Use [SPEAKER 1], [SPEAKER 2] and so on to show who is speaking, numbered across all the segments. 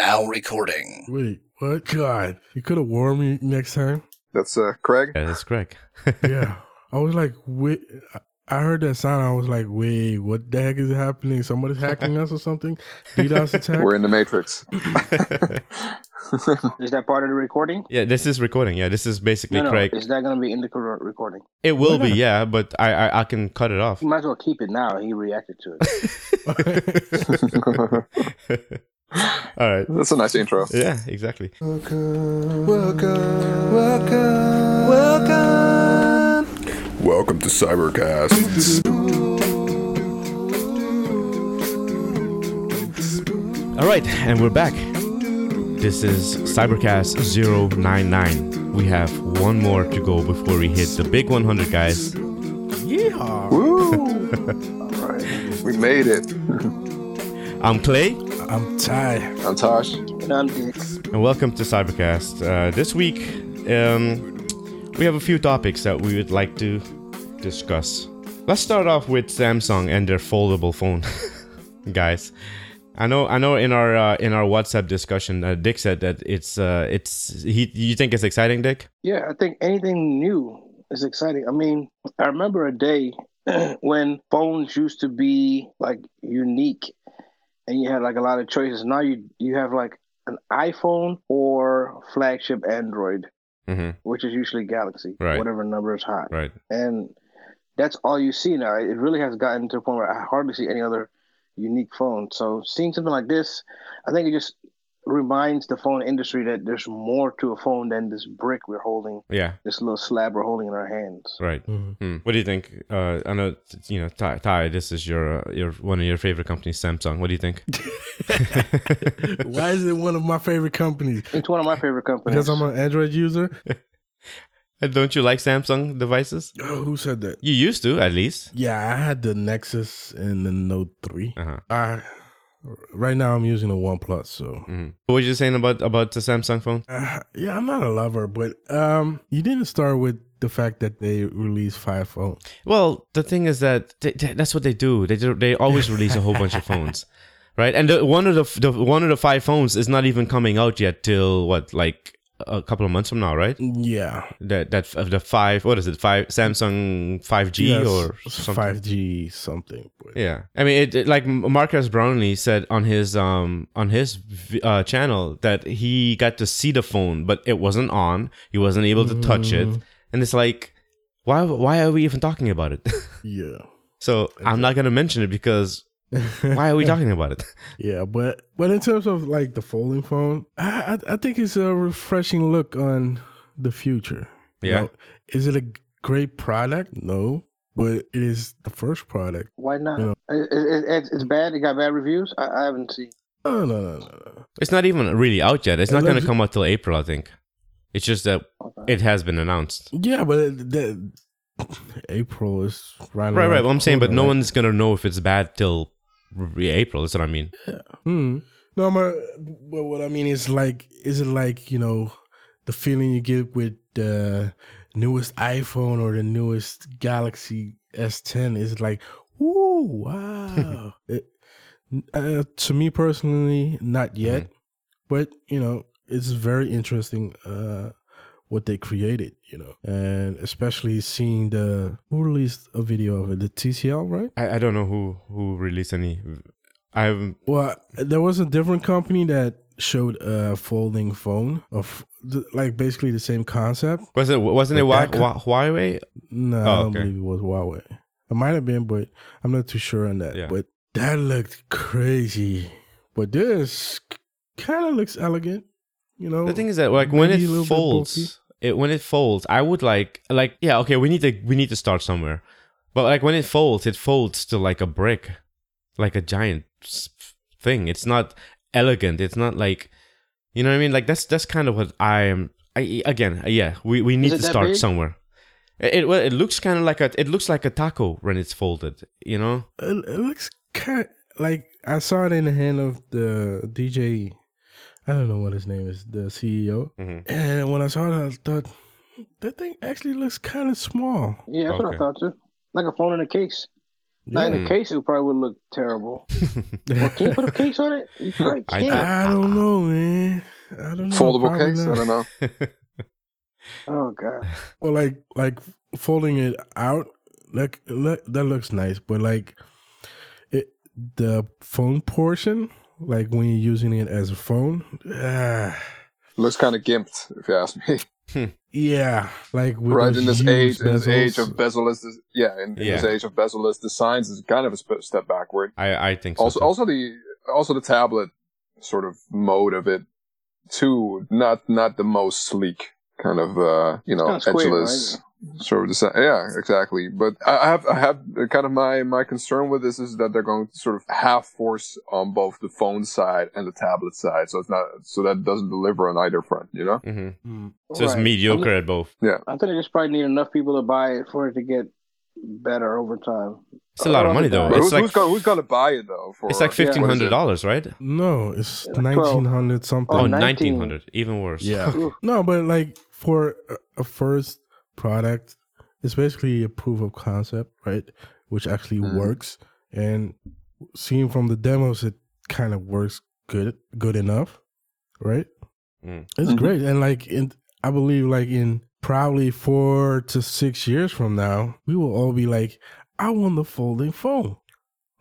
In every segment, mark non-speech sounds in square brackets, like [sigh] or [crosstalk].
[SPEAKER 1] Now recording.
[SPEAKER 2] Wait, what? God, you could have warned me next time.
[SPEAKER 3] That's uh, Craig.
[SPEAKER 4] Yeah, that's Craig. [laughs]
[SPEAKER 2] Yeah, I was like, wait. I heard that sound. I was like, wait, what the heck is happening? Somebody's hacking us or something? DDoS attack?
[SPEAKER 3] We're in the Matrix. [laughs] [laughs]
[SPEAKER 5] Is that part of the recording?
[SPEAKER 4] yeah, this is recording. Yeah, this is basically
[SPEAKER 5] No, no.
[SPEAKER 4] Craig.
[SPEAKER 5] Is that going to be in the recording?
[SPEAKER 4] It will be, yeah, but I, I I can cut it off.
[SPEAKER 5] You might as well keep it now. He reacted to it.
[SPEAKER 4] All right.
[SPEAKER 3] That's a nice intro.
[SPEAKER 4] Yeah, exactly.
[SPEAKER 3] Welcome Welcome. Welcome. Welcome. Welcome to Cybercast.
[SPEAKER 4] All right, and we're back. This is Cybercast 099. We have one more to go before we hit the big 100, guys.
[SPEAKER 2] Yeehaw. [laughs]
[SPEAKER 3] Woo!
[SPEAKER 5] All right.
[SPEAKER 3] We made it. [laughs]
[SPEAKER 4] I'm Clay,
[SPEAKER 2] I'm Ty.
[SPEAKER 3] I'm Tosh.
[SPEAKER 5] And I'm Dick.
[SPEAKER 4] and welcome to Cybercast. Uh, this week, um, we have a few topics that we would like to discuss. Let's start off with Samsung and their foldable phone, [laughs] guys. I know, I know. In our uh, in our WhatsApp discussion, uh, Dick said that it's uh, it's he. You think it's exciting, Dick?
[SPEAKER 5] Yeah, I think anything new is exciting. I mean, I remember a day [clears throat] when phones used to be like unique and you had like a lot of choices. Now you you have like an iPhone or flagship Android,
[SPEAKER 4] Mm-hmm.
[SPEAKER 5] which is usually Galaxy,
[SPEAKER 4] Right.
[SPEAKER 5] whatever number is hot.
[SPEAKER 4] Right.
[SPEAKER 5] and that's all you see now. It really has gotten to a point where I hardly see any other unique phone. So seeing something like this, I think it just reminds the phone industry that there's more to a phone than this brick we're holding,
[SPEAKER 4] Yeah.
[SPEAKER 5] this little slab we're holding in our hands.
[SPEAKER 4] Right.
[SPEAKER 2] Mhm.
[SPEAKER 4] Hmm. What do you think? Uh, I know you know Ty. Ty this is your uh, your one of your favorite companies, Samsung. What do you think? [laughs]
[SPEAKER 2] Why is it one of my favorite companies?
[SPEAKER 5] It's one of my favorite companies.
[SPEAKER 2] Because I'm an Android user? [laughs]
[SPEAKER 4] Don't you like Samsung devices?
[SPEAKER 2] Oh, who said that?
[SPEAKER 4] You used to, at least.
[SPEAKER 2] Yeah, I had the Nexus and the Note 3.
[SPEAKER 4] Uh huh.
[SPEAKER 2] I, right now, I'm using a OnePlus, so.
[SPEAKER 4] hmm What were you saying about about the Samsung phone?
[SPEAKER 2] Uh, yeah, I'm not a lover, but um, you didn't start with the fact that they released five phones.
[SPEAKER 4] Well, the thing is that they, they- that's what they do. They do, they always release a whole bunch of phones, [laughs] right? And the, one of the, the one of the five phones is not even coming out yet till what like a couple of months from now, right?
[SPEAKER 2] Yeah,
[SPEAKER 4] That that of the five what is it five Samsung five G
[SPEAKER 2] Yes,
[SPEAKER 4] or something?
[SPEAKER 2] five G something.
[SPEAKER 4] Yeah, I mean, it, it like Marques Brownlee said on his um on his uh, channel that he got to see the phone, but it wasn't on. He wasn't able to touch it,
[SPEAKER 2] Mm.
[SPEAKER 4] and it's like, why why are we even talking about it? [laughs]
[SPEAKER 2] yeah,
[SPEAKER 4] so I'm not gonna mention it because [laughs] why are we talking about it? [laughs]
[SPEAKER 2] yeah, but but in terms of like the folding phone, I I, I think it's a refreshing look on the future. You
[SPEAKER 4] Yeah.
[SPEAKER 2] know, is it a great product? No, but it is the first product.
[SPEAKER 5] Why not?
[SPEAKER 2] Yeah.
[SPEAKER 5] It, it, it, it's bad. It got bad reviews. I, I haven't seen.
[SPEAKER 2] No, no, no, no, no.
[SPEAKER 4] It's not even really out yet. It's
[SPEAKER 2] It
[SPEAKER 4] not gonna come out till April, I think. It's just that
[SPEAKER 5] Okay.
[SPEAKER 4] it has been announced.
[SPEAKER 2] Yeah, but it, that April is right.
[SPEAKER 4] Right, right. Well, I'm saying, but no one's gonna know if it's bad till r- April. That's what I mean.
[SPEAKER 2] Hmm. No, I'm a, but what I mean is like, is it like you know, the feeling you get with the newest iPhone or the newest Galaxy S10 is like, ooh, wow. [laughs] it, uh, to me personally, not yet, but you know, it's very interesting. Uh, what they created, you know, and especially seeing the who released a video of it, the TCL, right?
[SPEAKER 4] I, I don't know who who released any. I've
[SPEAKER 2] Well, there was a different company that showed a folding phone of the, like basically the same concept.
[SPEAKER 4] Was it wasn't it
[SPEAKER 2] Like
[SPEAKER 4] Hua-
[SPEAKER 2] that
[SPEAKER 4] Huawei?
[SPEAKER 2] No,
[SPEAKER 4] Oh,
[SPEAKER 2] I don't
[SPEAKER 4] okay.
[SPEAKER 2] believe it was Huawei. It might have been, but I'm not too sure on that.
[SPEAKER 4] Yeah.
[SPEAKER 2] But that looked crazy. But this kind of looks elegant, you know.
[SPEAKER 4] The thing is that like when it folds, it when it folds, I would like like yeah okay we need to we need to start somewhere, but like when it folds, it folds to like a brick, like a giant thing. It's not elegant. It's not like you know what I mean. Like that's that's kind of what I am. I again uh, yeah we we need to start
[SPEAKER 5] big?
[SPEAKER 4] somewhere. It, it well it looks kind of like a it looks like a taco when it's folded. You know.
[SPEAKER 2] it, it looks kind of, like I saw it in the hand of the DJ. I don't know what his name is, the CEO.
[SPEAKER 4] Mhm.
[SPEAKER 2] And when I saw that, I thought that thing actually looks kind of small.
[SPEAKER 5] Yeah, that's what I thought too. Like a phone in a case. Not in a case, it probably would look terrible. [laughs] Well, can you put a case on it? You probably
[SPEAKER 4] I-
[SPEAKER 5] can't.
[SPEAKER 2] I don't know, man. I don't know.
[SPEAKER 6] Foldable
[SPEAKER 2] probably
[SPEAKER 6] case? I don't know. [laughs]
[SPEAKER 5] oh god.
[SPEAKER 2] Well, like like folding it out, like look, that looks nice, but like it the phone portion, like when you're using it as a phone, ah,
[SPEAKER 6] Looks kind of gimped, if you ask me.
[SPEAKER 2] yeah, like with
[SPEAKER 6] right in this
[SPEAKER 2] huge
[SPEAKER 6] age, in this age of bezel-less, des- yeah, in, in this age of bezel-less designs, is kind of a step backward.
[SPEAKER 4] I I think so.
[SPEAKER 6] Also,
[SPEAKER 4] too.
[SPEAKER 6] also the also the tablet sort of mode of it too. Not not the most sleek kind of uh you know
[SPEAKER 5] kinda square,
[SPEAKER 6] edgeless sort of design. Yeah, exactly. But I I have I have kind of my my concern with this is that they're going to sort of half force on both the phone side and the tablet side, so it's not so that doesn't deliver on either front. You know.
[SPEAKER 4] Mhm.
[SPEAKER 2] Mm.
[SPEAKER 4] So it's
[SPEAKER 5] Right.
[SPEAKER 4] mediocre at both. Yeah.
[SPEAKER 5] I think they just probably need enough people to buy it for it to get better over time.
[SPEAKER 4] It's a lot of money though.
[SPEAKER 6] But
[SPEAKER 4] It's
[SPEAKER 6] who's,
[SPEAKER 4] like
[SPEAKER 6] who's, gonna, who's gonna buy it though? For
[SPEAKER 4] it's like fifteen hundred dollars, right?
[SPEAKER 2] No, it's
[SPEAKER 5] Yeah,
[SPEAKER 2] nineteen hundred something.
[SPEAKER 4] Oh,
[SPEAKER 5] Oh,
[SPEAKER 4] 1900
[SPEAKER 5] 19.
[SPEAKER 4] even worse.
[SPEAKER 2] Yeah. [laughs] No, but like for a- a first product, it's basically a proof of concept, right? Which actually
[SPEAKER 6] Mhm.
[SPEAKER 2] works. And seeing from the demos, it kind of works good, good enough, right?
[SPEAKER 4] Mm.
[SPEAKER 2] It's
[SPEAKER 6] Mhm.
[SPEAKER 2] great, and like in, I believe like in probably four to six years from now, we will all be like, I want the folding phone.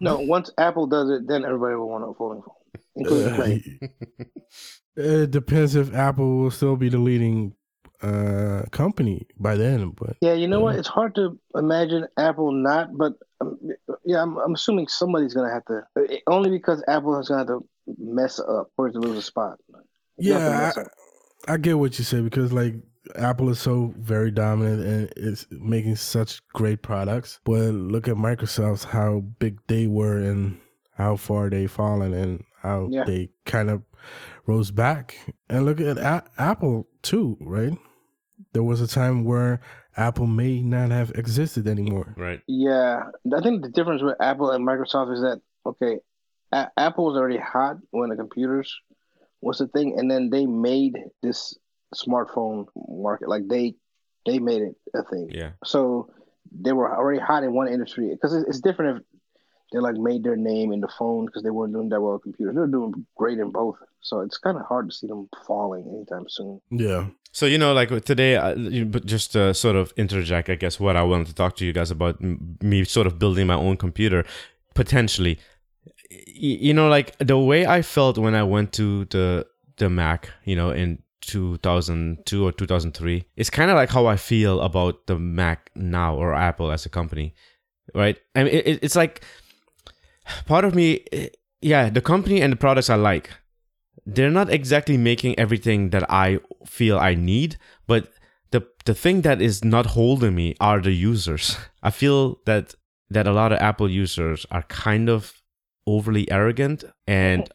[SPEAKER 5] No, once Apple does it, then everybody will want a folding phone, including Clay. [laughs]
[SPEAKER 2] it depends if Apple will still be the leading uh company by then, but
[SPEAKER 5] Yeah, you know what? It's hard to imagine Apple not, but um, yeah, I'm, I'm assuming somebody's gonna have to. eh, Only because Apple is gonna have to mess up for it to lose a spot. It's
[SPEAKER 2] yeah, I. I get what you say because like Apple is so very dominant and it's making such great products. But look at Microsoft, how big they were and how far they've fallen and how
[SPEAKER 5] Yeah.
[SPEAKER 2] they kind of rose back. And look at A- Apple too, right? There was a time where Apple may not have existed anymore.
[SPEAKER 4] Right.
[SPEAKER 5] Yeah, I think the difference with Apple and Microsoft is that okay, A- Apple was already hot when the computers was the thing, and then they made this smartphone market. Like they they made it a thing.
[SPEAKER 4] Yeah.
[SPEAKER 5] So they were already hot in one industry because it's different if they like made their name in the phone because they weren't doing that well with computers. They're doing great in both, so it's kind of hard to see them falling anytime soon.
[SPEAKER 2] Yeah.
[SPEAKER 4] So you know, like today, uh, you- but just to sort of interject, I guess what I wanted to talk to you guys about me sort of building my own computer, potentially. You know, like the way I felt when I went to the the Mac, you know, in 2002 or 2003, it's kind of like how I feel about the Mac now or Apple as a company, right? I mean, it- it's like part of me, eh, yeah, the company and the products I like, they're not exactly making everything that I feel I need, but the the thing that is not holding me are the users. [laughs] I feel that that a lot of Apple users are kind of overly arrogant and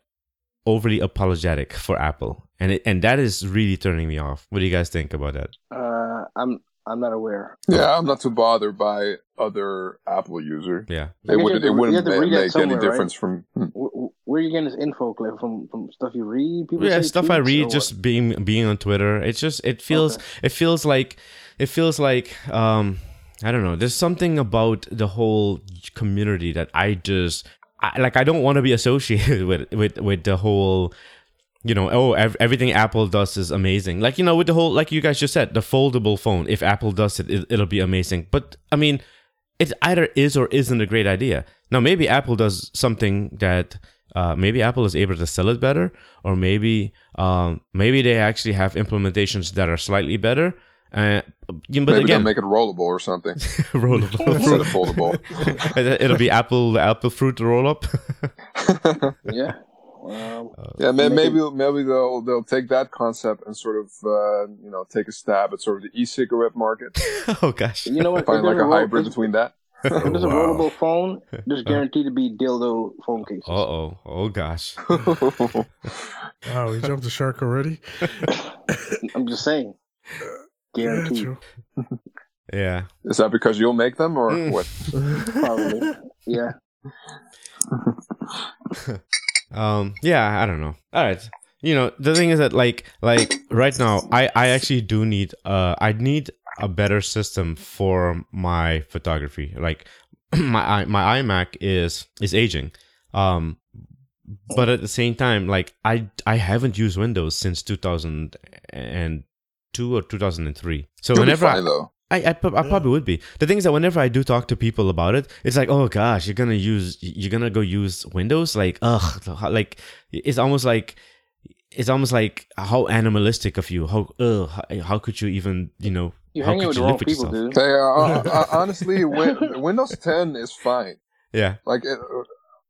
[SPEAKER 4] overly apologetic for Apple. And it, and that is really turning me off. What do you guys think about that?
[SPEAKER 5] Uh, I'm I'm not aware.
[SPEAKER 6] Yeah, I'm not too bothered by other Apple user.
[SPEAKER 4] Yeah.
[SPEAKER 6] It wouldn't. It wouldn't
[SPEAKER 5] have to
[SPEAKER 6] ma-
[SPEAKER 5] read that
[SPEAKER 6] make any
[SPEAKER 5] somewhere, right?
[SPEAKER 6] difference from.
[SPEAKER 5] Wh- wh- Where are you getting this info, Cliff? From from stuff you read? People
[SPEAKER 4] yeah stuff i read just being being on twitter it's just it feels
[SPEAKER 5] Okay.
[SPEAKER 4] it feels like it feels like um i don't know there's something about the whole community that i just I, like i don't want to be associated [laughs] with with with the whole you know oh ev- everything apple does is amazing like you know with the whole like you guys just said the foldable phone if apple does it, it it'll be amazing but i mean it either is or isn't a great idea. Now, maybe Apple does something that uh, maybe Apple is able to sell it better, or maybe um, maybe they actually have implementations that are slightly better. Uh, but
[SPEAKER 6] Maybe
[SPEAKER 4] again,
[SPEAKER 6] make it rollable or something [laughs] [laughs]
[SPEAKER 4] rollable.
[SPEAKER 6] instead of foldable. [laughs]
[SPEAKER 4] It'll be Apple Apple fruit roll up.
[SPEAKER 5] yeah. Um,
[SPEAKER 6] yeah, may, maybe maybe they'll they'll take that concept and sort of uh, you know take a stab at sort of the e-cigarette market,
[SPEAKER 4] oh gosh.
[SPEAKER 5] you know what?
[SPEAKER 6] find like a
[SPEAKER 5] roll-
[SPEAKER 6] hybrid between that. [laughs]
[SPEAKER 5] If there's a
[SPEAKER 2] Wow.
[SPEAKER 5] rollable phone, there's guaranteed to be dildo phone cases.
[SPEAKER 4] Uh oh. Oh gosh. [laughs]
[SPEAKER 2] Wow, we jumped the shark already. [laughs]
[SPEAKER 5] I'm just saying. Guaranteed.
[SPEAKER 2] true.
[SPEAKER 4] Yeah.
[SPEAKER 6] Is that because you'll make them or
[SPEAKER 4] Mm.
[SPEAKER 6] what?
[SPEAKER 5] Probably. Yeah.
[SPEAKER 4] um yeah i don't know all right you know the thing is that like like right now i i actually do need uh i need a better system for my photography like [clears throat] my my iMac is is aging. Um, but at the same time, like I I haven't used Windows since 2002 or 2003. So
[SPEAKER 3] You'll be
[SPEAKER 4] whenever I,
[SPEAKER 3] though.
[SPEAKER 4] I, I, prob- I probably would be. The thing is that whenever I do talk to people about it, it's like, oh gosh, you're gonna use, you're gonna go use Windows. Like, ugh, like it's almost like, it's almost like how animalistic of you. How, ugh, how, how could you even, you know,
[SPEAKER 5] You're
[SPEAKER 4] how
[SPEAKER 5] hanging with
[SPEAKER 4] you
[SPEAKER 5] the wrong people,
[SPEAKER 4] yourself?
[SPEAKER 5] dude.
[SPEAKER 3] Hey, uh, uh, [laughs] uh, honestly, win- Windows 10 is fine.
[SPEAKER 4] Yeah,
[SPEAKER 3] Like, it,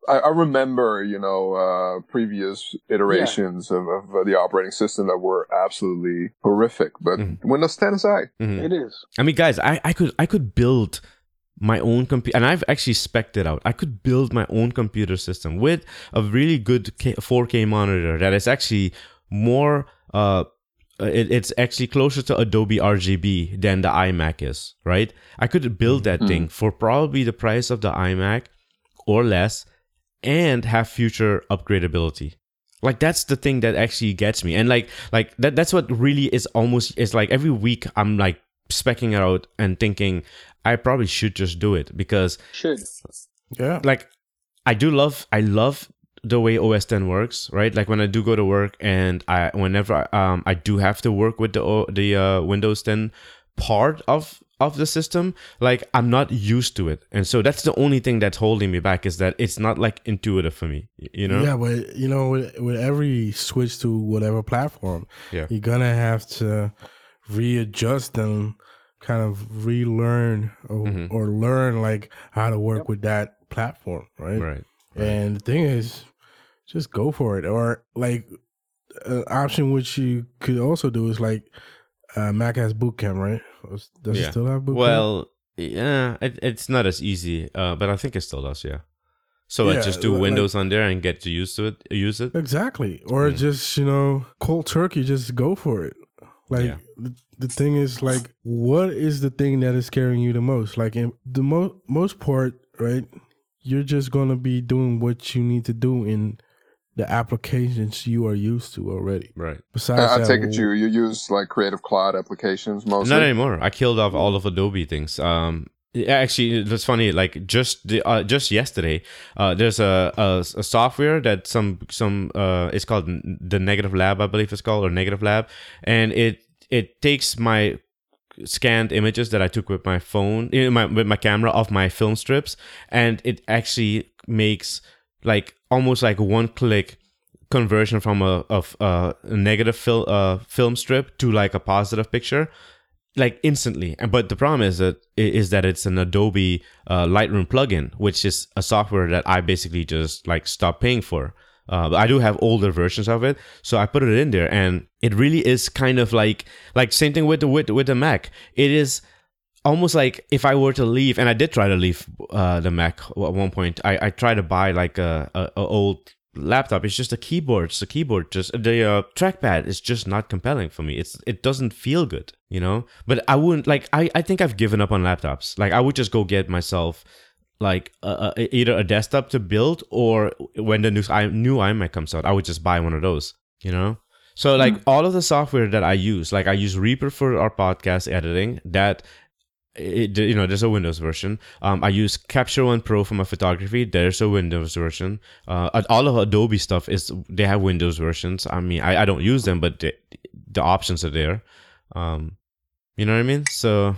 [SPEAKER 3] I, I remember, you know, uh, previous iterations of, of uh, the operating system that were absolutely horrific, but
[SPEAKER 4] Mhm.
[SPEAKER 3] Windows 10 is I.
[SPEAKER 4] Mhm.
[SPEAKER 5] It is.
[SPEAKER 4] I mean, guys, I, I could I could build my own computer, and I've actually spec'd it out. I could build my own computer system with a really good K- 4K monitor that is actually more. Uh, it, it's actually closer to Adobe RGB than the iMac is, right? I could build that
[SPEAKER 3] Mhm.
[SPEAKER 4] thing for probably the price of the iMac or less, and have future upgradability. Like that's the thing that actually gets me, and like like that that's what really is almost is like every week I'm like specking it out and thinking I probably should just do it because
[SPEAKER 5] Should.
[SPEAKER 2] Yeah.
[SPEAKER 4] like I do love I love the way OS 10 works, right? Like when I do go to work and I whenever um I do have to work with the O- the uh, Windows 10 part of of the system, like I'm not used to it. And so that's the only thing that's holding me back is that it's not like intuitive for me, you know?
[SPEAKER 2] Yeah, but you know, with, with every switch to whatever platform,
[SPEAKER 4] Yeah.
[SPEAKER 2] you're gonna have to readjust and kind of relearn or,
[SPEAKER 4] Mhm.
[SPEAKER 2] or learn like how to work with that platform, right?
[SPEAKER 4] Right.
[SPEAKER 2] And the thing is, just go for it. Or like an option which you could also do is like uh, Mac has Bootcamp, right? Does
[SPEAKER 4] Yeah.
[SPEAKER 2] it still have Bootcamp?
[SPEAKER 4] Well, yeah, it, it's not as easy, uh, but I think it still does, yeah. So I just do
[SPEAKER 2] like-
[SPEAKER 4] Windows on there and get to use to it, use it.
[SPEAKER 2] Exactly. Or
[SPEAKER 4] Mm.
[SPEAKER 2] just, you know, cold turkey, just go for it. Like
[SPEAKER 4] Yeah.
[SPEAKER 2] the, the thing is like what is the thing that is scaring you the most? Like in the mo- most part, right? You're just going to be doing what you need to do in the applications you are used to already.
[SPEAKER 4] Right.
[SPEAKER 2] Besides
[SPEAKER 3] I, I
[SPEAKER 2] that,
[SPEAKER 3] take it you you use like Creative Cloud applications mostly.
[SPEAKER 4] Not anymore. I killed off all of Adobe things. Um, actually, that's funny. Like just the uh, just yesterday, uh, there's a, a a software that some some uh, it's called the Negative Lab, I believe it's called, or Negative Lab, and it it takes my scanned images that I took with my phone, eh, my, with my camera of my film strips, and it actually makes like almost like one click conversion from a of a negative fil- uh, film strip to like a positive picture like instantly. But the problem is that is that it's an adobe uh, lightroom plugin which is a software that i basically just like stopped paying for. Uh, but i do have older versions of it. So i put it in there and it really is kind of like like same thing with the with, with the mac. It is almost like if I were to leave, and I did try to leave uh, the Mac at one point. I, I tried to buy like a, a, a old laptop. It's just a keyboard. It's a keyboard. Just the uh, trackpad is just not compelling for me. It's it doesn't feel good, you know. But I wouldn't like. I I think I've given up on laptops. Like I would just go get myself like uh, either a desktop to build or when the new i new iMac comes out, I would just buy one of those. You know. So like all of the software that I use, like I use Reaper for our podcast editing. That it, you know, there's a Windows version. Um, I use Capture One Pro for my photography. There's a Windows version. Uh, all of Adobe stuff is they have Windows versions. I mean, I, I don't use them, but the, the options are there. Um, you know what I mean? So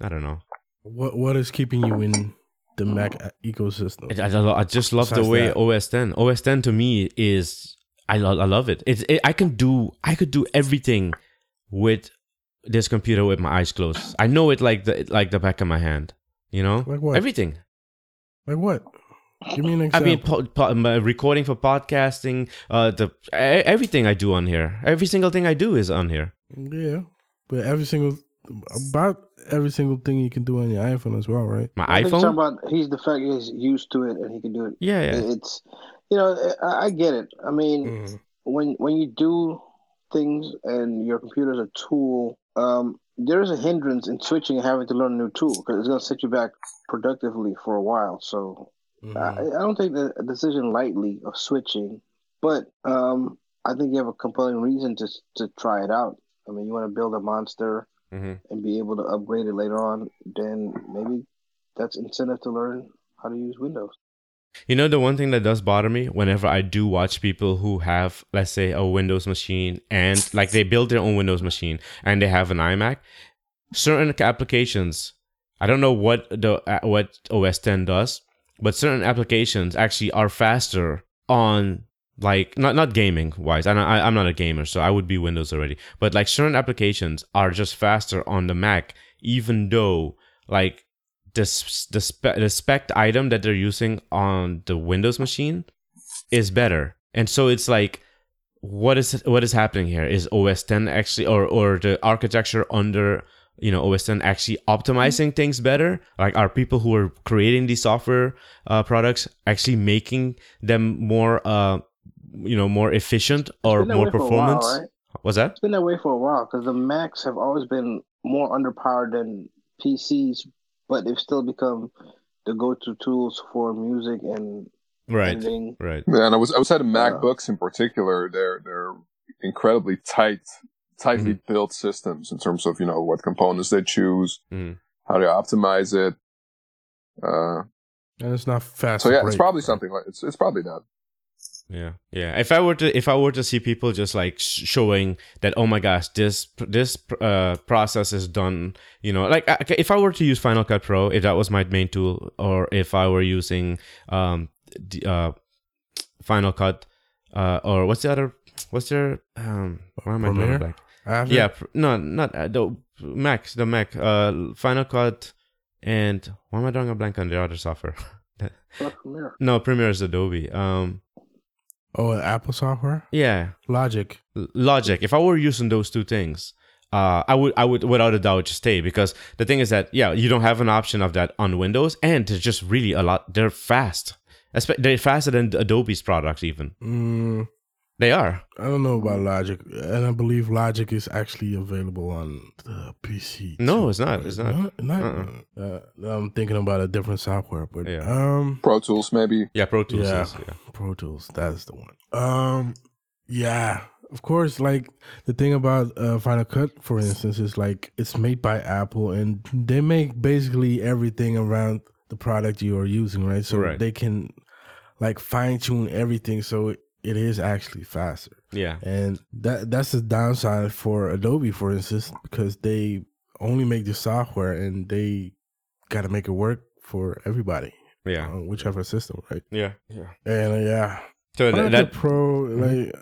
[SPEAKER 4] I don't know.
[SPEAKER 2] what what is keeping you in the Mac ecosystem?
[SPEAKER 4] I, I, I just love the way
[SPEAKER 2] that.
[SPEAKER 4] OS 10. OS 10 to me is I lo- I love it. It's it, I can do I could do everything with this computer with my eyes closed. I know it like the like the back of my hand. You know,
[SPEAKER 2] Like what?
[SPEAKER 4] everything.
[SPEAKER 2] Like what? Give me an example.
[SPEAKER 4] I mean, po- po- recording for podcasting, uh, the e- everything I do on here, every single thing I do is on here.
[SPEAKER 2] yeah, but every single about every single thing you can do on your iPhone as well, right?
[SPEAKER 4] My
[SPEAKER 5] I
[SPEAKER 4] iPhone.
[SPEAKER 5] about he's the fact he's used to it and he can do it.
[SPEAKER 4] yeah, yeah.
[SPEAKER 5] It's you know I, I get it. I mean,
[SPEAKER 2] Mm-hmm.
[SPEAKER 5] when when you do things and your computer's a tool, um, there is a hindrance in switching and having to learn a new tool because it's going to set you back productively for a while. So
[SPEAKER 2] Mm-hmm.
[SPEAKER 5] I, I don't take the decision lightly of switching, but um, I think you have a compelling reason to to try it out. I mean, you want to build a monster
[SPEAKER 4] hmm
[SPEAKER 5] and be able to upgrade it later on, then maybe that's incentive to learn how to use Windows.
[SPEAKER 4] You know, the one thing that does bother me whenever I do watch people who have, let's say, a Windows machine and like they build their own Windows machine and they have an iMac, certain applications, I don't know what the uh, what OS 10 does, but certain applications actually are faster on like not not gaming wise. I, I I'm not a gamer, so I would be Windows already. But like certain applications are just faster on the Mac, even though like the the, spe- the spec item that they're using on the Windows machine is better. And so it's like what is what is happening here is OS 10 actually or or the architecture under you know OS 10 actually optimizing things better like are people who are creating these software uh, products actually making them more uh you know more efficient or more
[SPEAKER 5] while,
[SPEAKER 4] performance
[SPEAKER 5] right?
[SPEAKER 4] was that
[SPEAKER 5] It's been that way for a while because the Macs have always been more underpowered than PCs, but they've still become the go-to tools for music and
[SPEAKER 4] right
[SPEAKER 5] editing.
[SPEAKER 4] right
[SPEAKER 3] Yeah, and I was I was at
[SPEAKER 5] Uh,
[SPEAKER 3] MacBooks in particular. They're they're incredibly tight, tightly
[SPEAKER 4] Mm-hmm.
[SPEAKER 3] built systems in terms of you know what components they choose,
[SPEAKER 4] Mhm.
[SPEAKER 3] how they optimize it. Uh,
[SPEAKER 2] And it's not fast.
[SPEAKER 3] so
[SPEAKER 2] to
[SPEAKER 3] yeah, it's
[SPEAKER 2] break.
[SPEAKER 3] probably something like it's it's probably that.
[SPEAKER 4] Yeah, yeah. If I were to, if I were to see people just like sh- showing that, oh my gosh, this this uh, process is done. You know, like I- if I were to use Final Cut Pro, if that was my main tool, or if I were using um, the, uh, Final Cut, uh, or what's the other? What's their um? Why am I drawing a
[SPEAKER 2] Premiere?
[SPEAKER 4] blank?
[SPEAKER 2] After?
[SPEAKER 4] Yeah, pr- no, not uh, the Mac, the Mac, uh, Final Cut, and why am I drawing a blank on the other software? [laughs]
[SPEAKER 5] But
[SPEAKER 4] no, Premiere is Adobe. Um,
[SPEAKER 2] Oh, Apple software,
[SPEAKER 4] yeah,
[SPEAKER 2] Logic.
[SPEAKER 4] logic. If i were using those two things uh, i would i would without a doubt just stay because the thing is that yeah you don't have an option of that on windows and they're just really a lot they're fast. They're faster than adobe's products even.
[SPEAKER 2] Mm,
[SPEAKER 4] they are
[SPEAKER 2] I don't know about Logic, and I believe Logic is actually available on the PC.
[SPEAKER 4] No,
[SPEAKER 2] too.
[SPEAKER 4] it's not. It's not.
[SPEAKER 2] Not-
[SPEAKER 4] Uh-uh.
[SPEAKER 2] uh, I'm thinking about a different software, but
[SPEAKER 4] Yeah.
[SPEAKER 2] um,
[SPEAKER 3] Pro Tools maybe.
[SPEAKER 4] yeah pro tools
[SPEAKER 2] Yeah.
[SPEAKER 4] is, yeah.
[SPEAKER 2] Pro Tools, that's the one. Um, yeah, of course. Like the thing about uh, Final Cut, for instance, is like it's made by Apple, and they make basically everything around the product you are using, right? So
[SPEAKER 4] Right.
[SPEAKER 2] they can like fine tune everything, so it, is actually faster.
[SPEAKER 4] yeah
[SPEAKER 2] And that that's the downside for Adobe, for instance, because they only make the software and they got to make it work for everybody,
[SPEAKER 4] yeah
[SPEAKER 2] on whichever system, right?
[SPEAKER 4] yeah yeah
[SPEAKER 2] And uh, yeah,
[SPEAKER 4] so that, that
[SPEAKER 2] Pro, like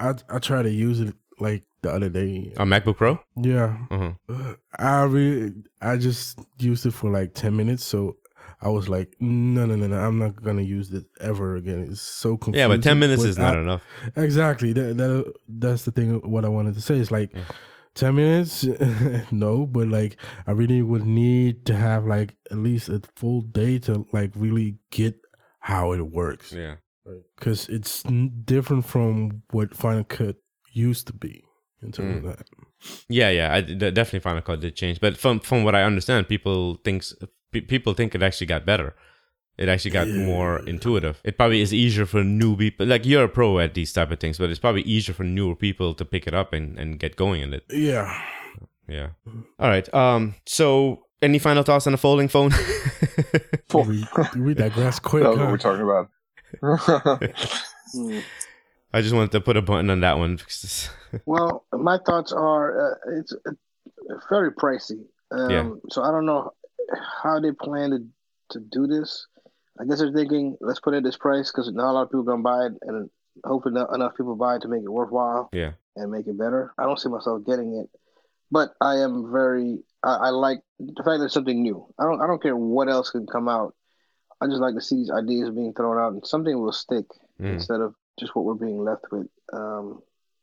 [SPEAKER 2] I I tried to use it like the other day.
[SPEAKER 4] a macbook pro
[SPEAKER 2] yeah. Uh, I really I just used it for like ten minutes, so. I was like, no, no, no, no! I'm not gonna use this ever again. It's so confusing.
[SPEAKER 4] yeah but 10 minutes
[SPEAKER 2] But
[SPEAKER 4] is not
[SPEAKER 2] I-
[SPEAKER 4] enough
[SPEAKER 2] Exactly. That, that that's the thing. What I wanted to say is like,
[SPEAKER 4] Yeah.
[SPEAKER 2] ten minutes, [laughs] no, but like I really would need to have like at least a full day to like really get how it works,
[SPEAKER 4] yeah
[SPEAKER 2] because it's n- different from what Final Cut used to be in terms
[SPEAKER 4] Mm.
[SPEAKER 2] of that.
[SPEAKER 4] Yeah, yeah, I definitely Final Cut did change, but from from what I understand, people thinks pe- people think it actually got better. It actually got more intuitive. It probably is easier for new people. Like you're a pro at these type of things, but it's probably easier for newer people to pick it up and, and get going in it.
[SPEAKER 2] Yeah.
[SPEAKER 4] Yeah. All right. Um. So, any final thoughts on the folding phone? [laughs]
[SPEAKER 2] We, we digress [laughs] quick.
[SPEAKER 3] That's what
[SPEAKER 2] huh?
[SPEAKER 3] we're talking about. [laughs]
[SPEAKER 4] I just wanted to put a button on that one.
[SPEAKER 5] Well, my thoughts are uh, it's uh, very pricey. Um,
[SPEAKER 4] Yeah.
[SPEAKER 5] So I don't know how they plan to, to do this. I guess they're thinking, let's put it at this price because not a lot of people going to buy it, and hopefully that enough people buy it to make it worthwhile
[SPEAKER 4] yeah.
[SPEAKER 5] and make it better. I don't see myself getting it, but I am very. I, I like the fact that it's something new. I don't. I don't care what else can come out. I just like to see these ideas being thrown out and something will stick
[SPEAKER 4] Mm.
[SPEAKER 5] instead of just what we're being left with. Um,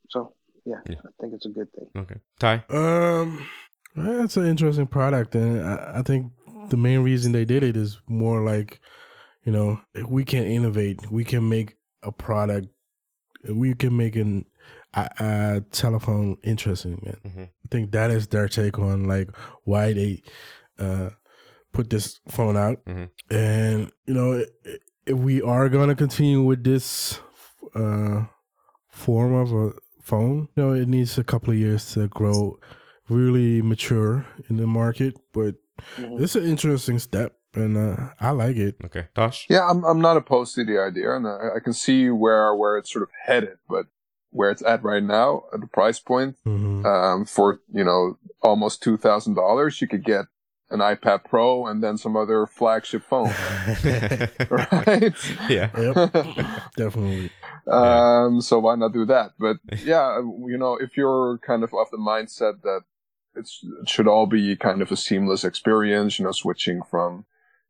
[SPEAKER 5] so yeah,
[SPEAKER 4] Yeah.
[SPEAKER 5] I think it's a good thing.
[SPEAKER 4] Okay. Ty.
[SPEAKER 2] Um, it's an interesting product, and I, I think the main reason they did it is more like, you know, if we can innovate. We can make a product. We can make an a, a telephone interesting. And
[SPEAKER 4] Mhm.
[SPEAKER 2] I think that is their take on like why they uh put this phone out.
[SPEAKER 4] Mhm.
[SPEAKER 2] And you know, if we are gonna continue with this uh form of a phone, you know, it needs a couple of years to grow really mature in the market. But
[SPEAKER 5] Mhm.
[SPEAKER 2] it's an interesting step. and uh, I like it.
[SPEAKER 4] Okay, Tosh.
[SPEAKER 3] Yeah, I'm I'm not opposed to the idea, and I, I can see where where it's sort of headed, but where it's at right now at the price point,
[SPEAKER 2] hmm
[SPEAKER 3] um, for you know almost two thousand dollars, you could get an iPad Pro and then some other flagship phone, [laughs] [laughs] right?
[SPEAKER 4] yeah.
[SPEAKER 2] yep, [laughs] definitely.
[SPEAKER 3] Um, so why not do that? But yeah, you know, if you're kind of of the mindset that it's, it should all be kind of a seamless experience, you know, switching from,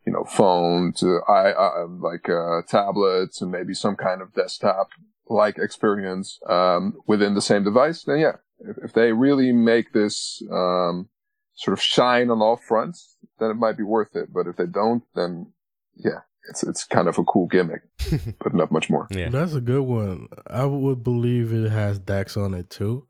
[SPEAKER 3] you know, phone to i uh, like uh, tablets and maybe some kind of desktop like experience um, within the same device, then yeah, if, if they really make this um, sort of shine on all fronts, then it might be worth it. But if they don't, then yeah, it's it's kind of a cool gimmick, [laughs] but not much more.
[SPEAKER 4] Yeah.
[SPEAKER 2] That's a good one. I would believe it has DeX on it too.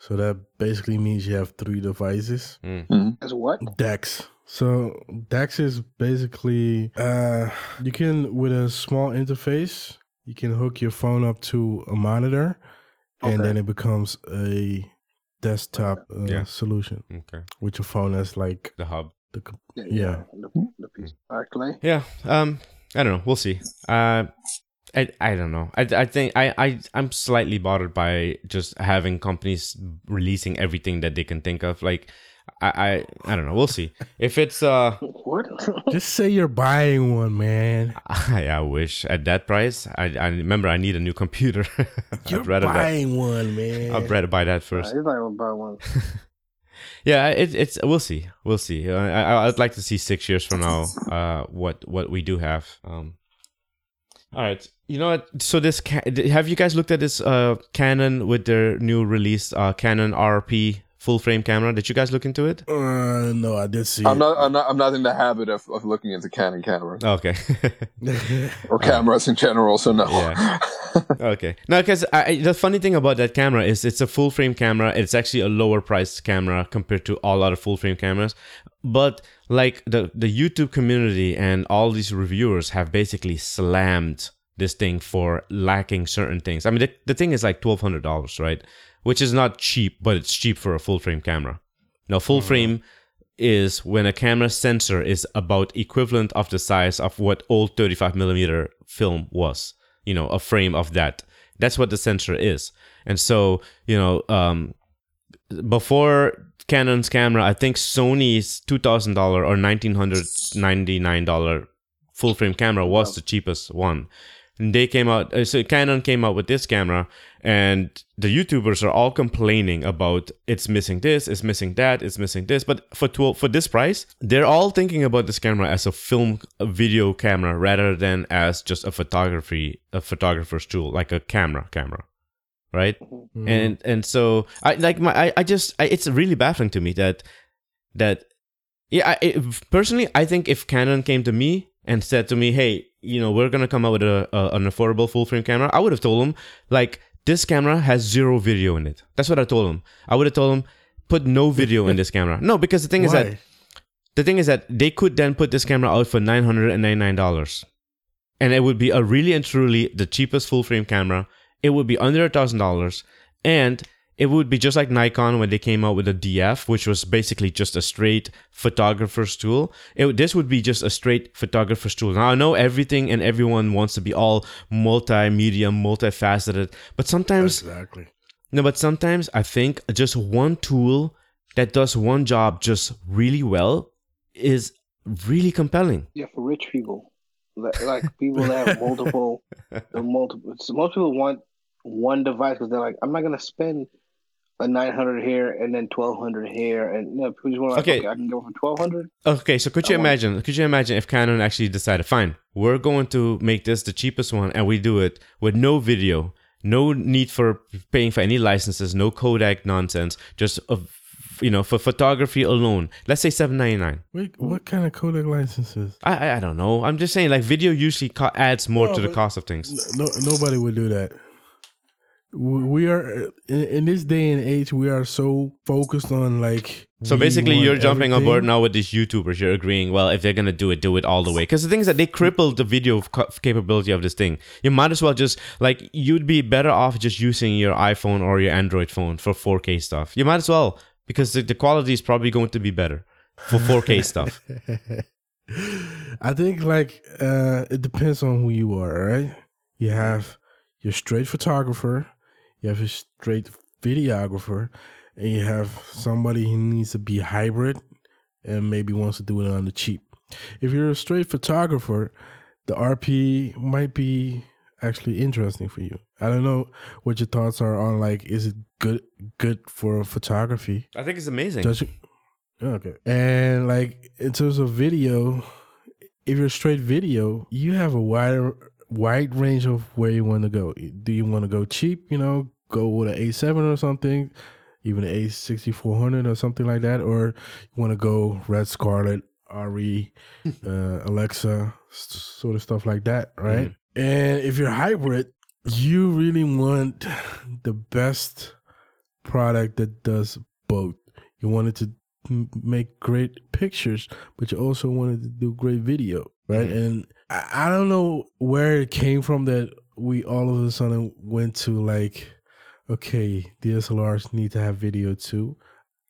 [SPEAKER 2] So that basically means you have three devices.
[SPEAKER 4] Mm.
[SPEAKER 5] As what?
[SPEAKER 2] DeX. So DeX is basically uh you can with a small interface, you can hook your phone up to a monitor and then it becomes a desktop uh,
[SPEAKER 4] Yeah.
[SPEAKER 2] solution
[SPEAKER 4] Okay.
[SPEAKER 2] with your phone as like
[SPEAKER 4] The hub.
[SPEAKER 2] the
[SPEAKER 5] Yeah.
[SPEAKER 2] Yeah.
[SPEAKER 5] The, the piece. All right, Clay.
[SPEAKER 4] Yeah. Um. I don't know. We'll see. Uh. I, I don't know. I, I think I, I I'm slightly bothered by just having companies releasing everything that they can think of. Like I I, I don't know. We'll see. If it's uh
[SPEAKER 5] What? [laughs]
[SPEAKER 2] Just say you're buying one, man. [laughs]
[SPEAKER 4] I, I wish at that price. I, I remember I need a new computer. [laughs]
[SPEAKER 2] You're
[SPEAKER 4] I'd rather buy,
[SPEAKER 2] buying one, man.
[SPEAKER 4] I'd rather buy that
[SPEAKER 5] He's
[SPEAKER 4] first.
[SPEAKER 5] not gonna buy one.
[SPEAKER 4] Yeah, it, it's we'll see, we'll see. Uh, I, I'd like to see six years from now, uh, what what we do have. Um, all right, you know what? So this ca- have you guys looked at this uh Canon with their new release, uh, Canon RP full frame camera? Did you guys look into it?
[SPEAKER 2] Uh, no, I did see
[SPEAKER 3] I'm
[SPEAKER 2] it.
[SPEAKER 3] not, I'm not, I'm not in the habit of, of looking into Canon cameras
[SPEAKER 4] Oh, Okay. [laughs]
[SPEAKER 3] or cameras in general. So no.
[SPEAKER 4] Yeah. [laughs] okay. No, because the funny thing about that camera is it's a full frame camera. It's actually a lower priced camera compared to all other full frame cameras. But like the the YouTube community and all these reviewers have basically slammed this thing for lacking certain things. I mean, the, the thing is like twelve hundred dollars, right? Which is not cheap, but it's cheap for a full frame camera. Now, full frame is when a camera sensor is about equivalent of the size of what old 35 millimeter film was you know a frame of that. That's what the sensor is. And so you know um before canon's camera i think sony's $2000 or $1999 full frame camera was the cheapest one. And they came out uh, so canon came out with this camera and the youtubers are all complaining about it's missing this it's missing that it's missing this but for 12 for this price they're all thinking about this camera as a film a video camera rather than as just a photography a photographer's tool like a camera camera right
[SPEAKER 2] Mhm.
[SPEAKER 4] and and so i like my i, I just I, it's really baffling to me that that yeah I, it, personally i think if canon came to me and said to me hey you know we're gonna come out with a, a an affordable full frame camera i would have told them like this camera has zero video in it. That's what i told him. I would have told him put no video in this camera. No because the thing is that the thing is that they could then put this camera out for nine hundred and ninety nine dollars, and it would be a really and truly the cheapest full frame camera. It would be under a thousand dollars, and it would be just like Nikon when they came out with the DF, which was basically just a straight photographer's tool. It, this would be just a straight photographer's tool. Now I know everything and everyone wants to be all multimedia, multifaceted, but sometimes
[SPEAKER 2] Exactly.
[SPEAKER 4] no, but sometimes I think just one tool that does one job just really well is really compelling.
[SPEAKER 5] Yeah, for rich people, like, like people that have [laughs] multiple, the multiple. So most people want one device because they're like, I'm not gonna spend a 900 here and then 1200 here, and you know, people just want like,
[SPEAKER 4] Okay.
[SPEAKER 5] okay. I can go for 1200.
[SPEAKER 4] Okay, so could you
[SPEAKER 5] I want-
[SPEAKER 4] imagine? Could you imagine if Canon actually decided, fine, we're going to make this the cheapest one, and we do it with no video, no need for paying for any licenses, no codec nonsense, just a, you know for photography alone. Let's say seven ninety nine.
[SPEAKER 2] Wait, what kind of codec licenses?
[SPEAKER 4] I, I I don't know. I'm just saying like video usually co- adds more
[SPEAKER 2] No,
[SPEAKER 4] to the cost of things.
[SPEAKER 2] No, nobody would do that. We are in, this day and age. We are so focused on like.
[SPEAKER 4] So basically, you're jumping on board now with these YouTubers. You're agreeing, well, if they're gonna do it, do it all the way. Because the thing is that they crippled the video capability of this thing. You might as well just like you'd be better off just using your iPhone or your Android phone for 4K stuff. You might as well because the, the quality is probably going to be better for 4K [laughs] stuff.
[SPEAKER 2] I think like uh it depends on who you are, right? You have your straight photographer, you have a straight videographer, and you have somebody who needs to be hybrid and maybe wants to do it on the cheap. If you're a straight photographer, the RP might be actually interesting for you. I don't know what your thoughts are on like is it good good for photography?
[SPEAKER 4] I think it's amazing.
[SPEAKER 2] Does it- Okay. And like in terms of video, if you're straight video, you have a wider wide range of where you want to go. Do you want to go cheap, you know, go with an A7 or something, even an A6400 or something like that, or you want to go Red Scarlet, RE, [laughs] uh, Alexa, sort of stuff like that, right? And if you're hybrid, you really want the best product that does both. You want it to make great pictures, but you also wanted to do great video, right?
[SPEAKER 4] Mhm.
[SPEAKER 2] And I, I don't know where it came from that we all of a sudden went to like, okay, DSLRs need to have video too.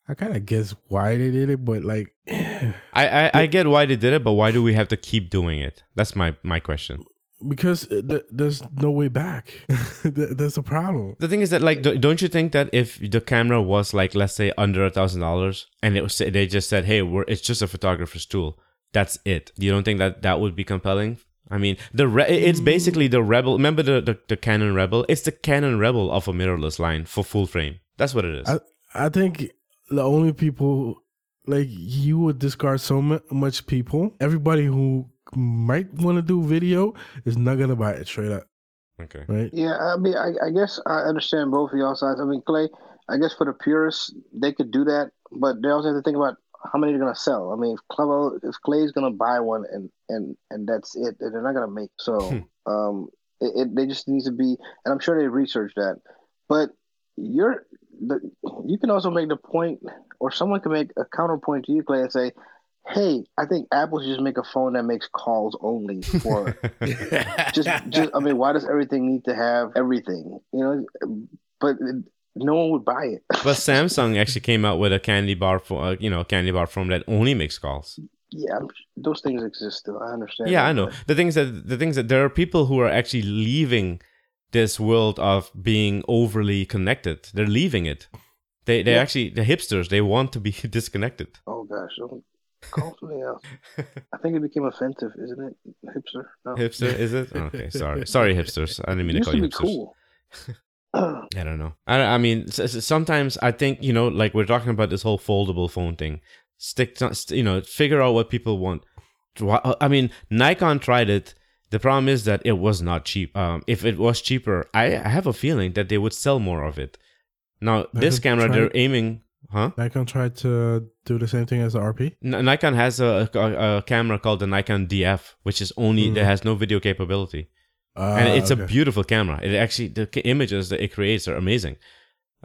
[SPEAKER 2] I kind of guess why they did it, but like,
[SPEAKER 4] I, I, I get why they did it, but why do we have to keep doing it? That's my, my question.
[SPEAKER 2] Because uh, th- there's no way back. [laughs] Th- That's a problem.
[SPEAKER 4] The thing is that, like, do- don't you think that if the camera was like, let's say, under a thousand dollars, and it was they just said, "Hey, we're it's just a photographer's tool," that's it. You don't think that that would be compelling? I mean, the re- it's basically the Rebel. Remember the, the the Canon Rebel? It's the Canon Rebel of a mirrorless line for full frame. That's what it is.
[SPEAKER 2] I, I think the only people like you would discard so mu- much people. Everybody who might want to do video is not gonna buy it straight up,
[SPEAKER 4] okay.
[SPEAKER 2] right?
[SPEAKER 5] Yeah, I mean, I, I guess I understand both of y'all sides. I mean, Clay, I guess for the purists, they could do that, but they also have to think about how many they're gonna sell. I mean, if Clay, if Clay's gonna buy one and and and that's it, they're not gonna make. So, um, it, it they just needs to be, and I'm sure they researched that. But you're the you can also make the point, or someone can make a counterpoint to you, Clay, and say. Hey, I think Apple should just make a phone that makes calls only for [laughs] just just I mean, why does everything need to have everything? You know, but no one would buy it.
[SPEAKER 4] but [laughs] Samsung actually came out with a candy bar for uh, you know candy bar phone that only makes calls.
[SPEAKER 5] yeah, I'm, those things exist still. I understand.
[SPEAKER 4] Yeah, I know. The things that the things that there are people who are actually leaving this world of being overly connected. They're leaving it. They they
[SPEAKER 5] Yeah.
[SPEAKER 4] actually the hipsters they want to be [laughs] disconnected.
[SPEAKER 5] Oh gosh, don't call something else. I think it became offensive, isn't it, hipster? No.
[SPEAKER 4] Hipster is it? Okay, sorry, [laughs] sorry, hipsters. I didn't mean
[SPEAKER 5] It
[SPEAKER 4] to call
[SPEAKER 5] to
[SPEAKER 4] you
[SPEAKER 5] be
[SPEAKER 4] hipsters.
[SPEAKER 5] cool. [laughs]
[SPEAKER 4] I don't know. I, I mean, s- s- sometimes I think you know, like we're talking about this whole foldable phone thing. Stick, to, you know, figure out what people want. I mean, Nikon tried it. The problem is that it was not cheap. Um, if it was cheaper, I, I have a feeling that they would sell more of it. Now, this camera,
[SPEAKER 2] tried
[SPEAKER 4] they're aiming, huh?
[SPEAKER 2] Nikon tried to do the same thing as the RP.
[SPEAKER 4] N- Nikon has a, a, a camera called the Nikon DF, which is only
[SPEAKER 2] Mm.
[SPEAKER 4] that has no video capability.
[SPEAKER 2] Uh,
[SPEAKER 4] and it's a beautiful camera. It actually the images that it creates are amazing.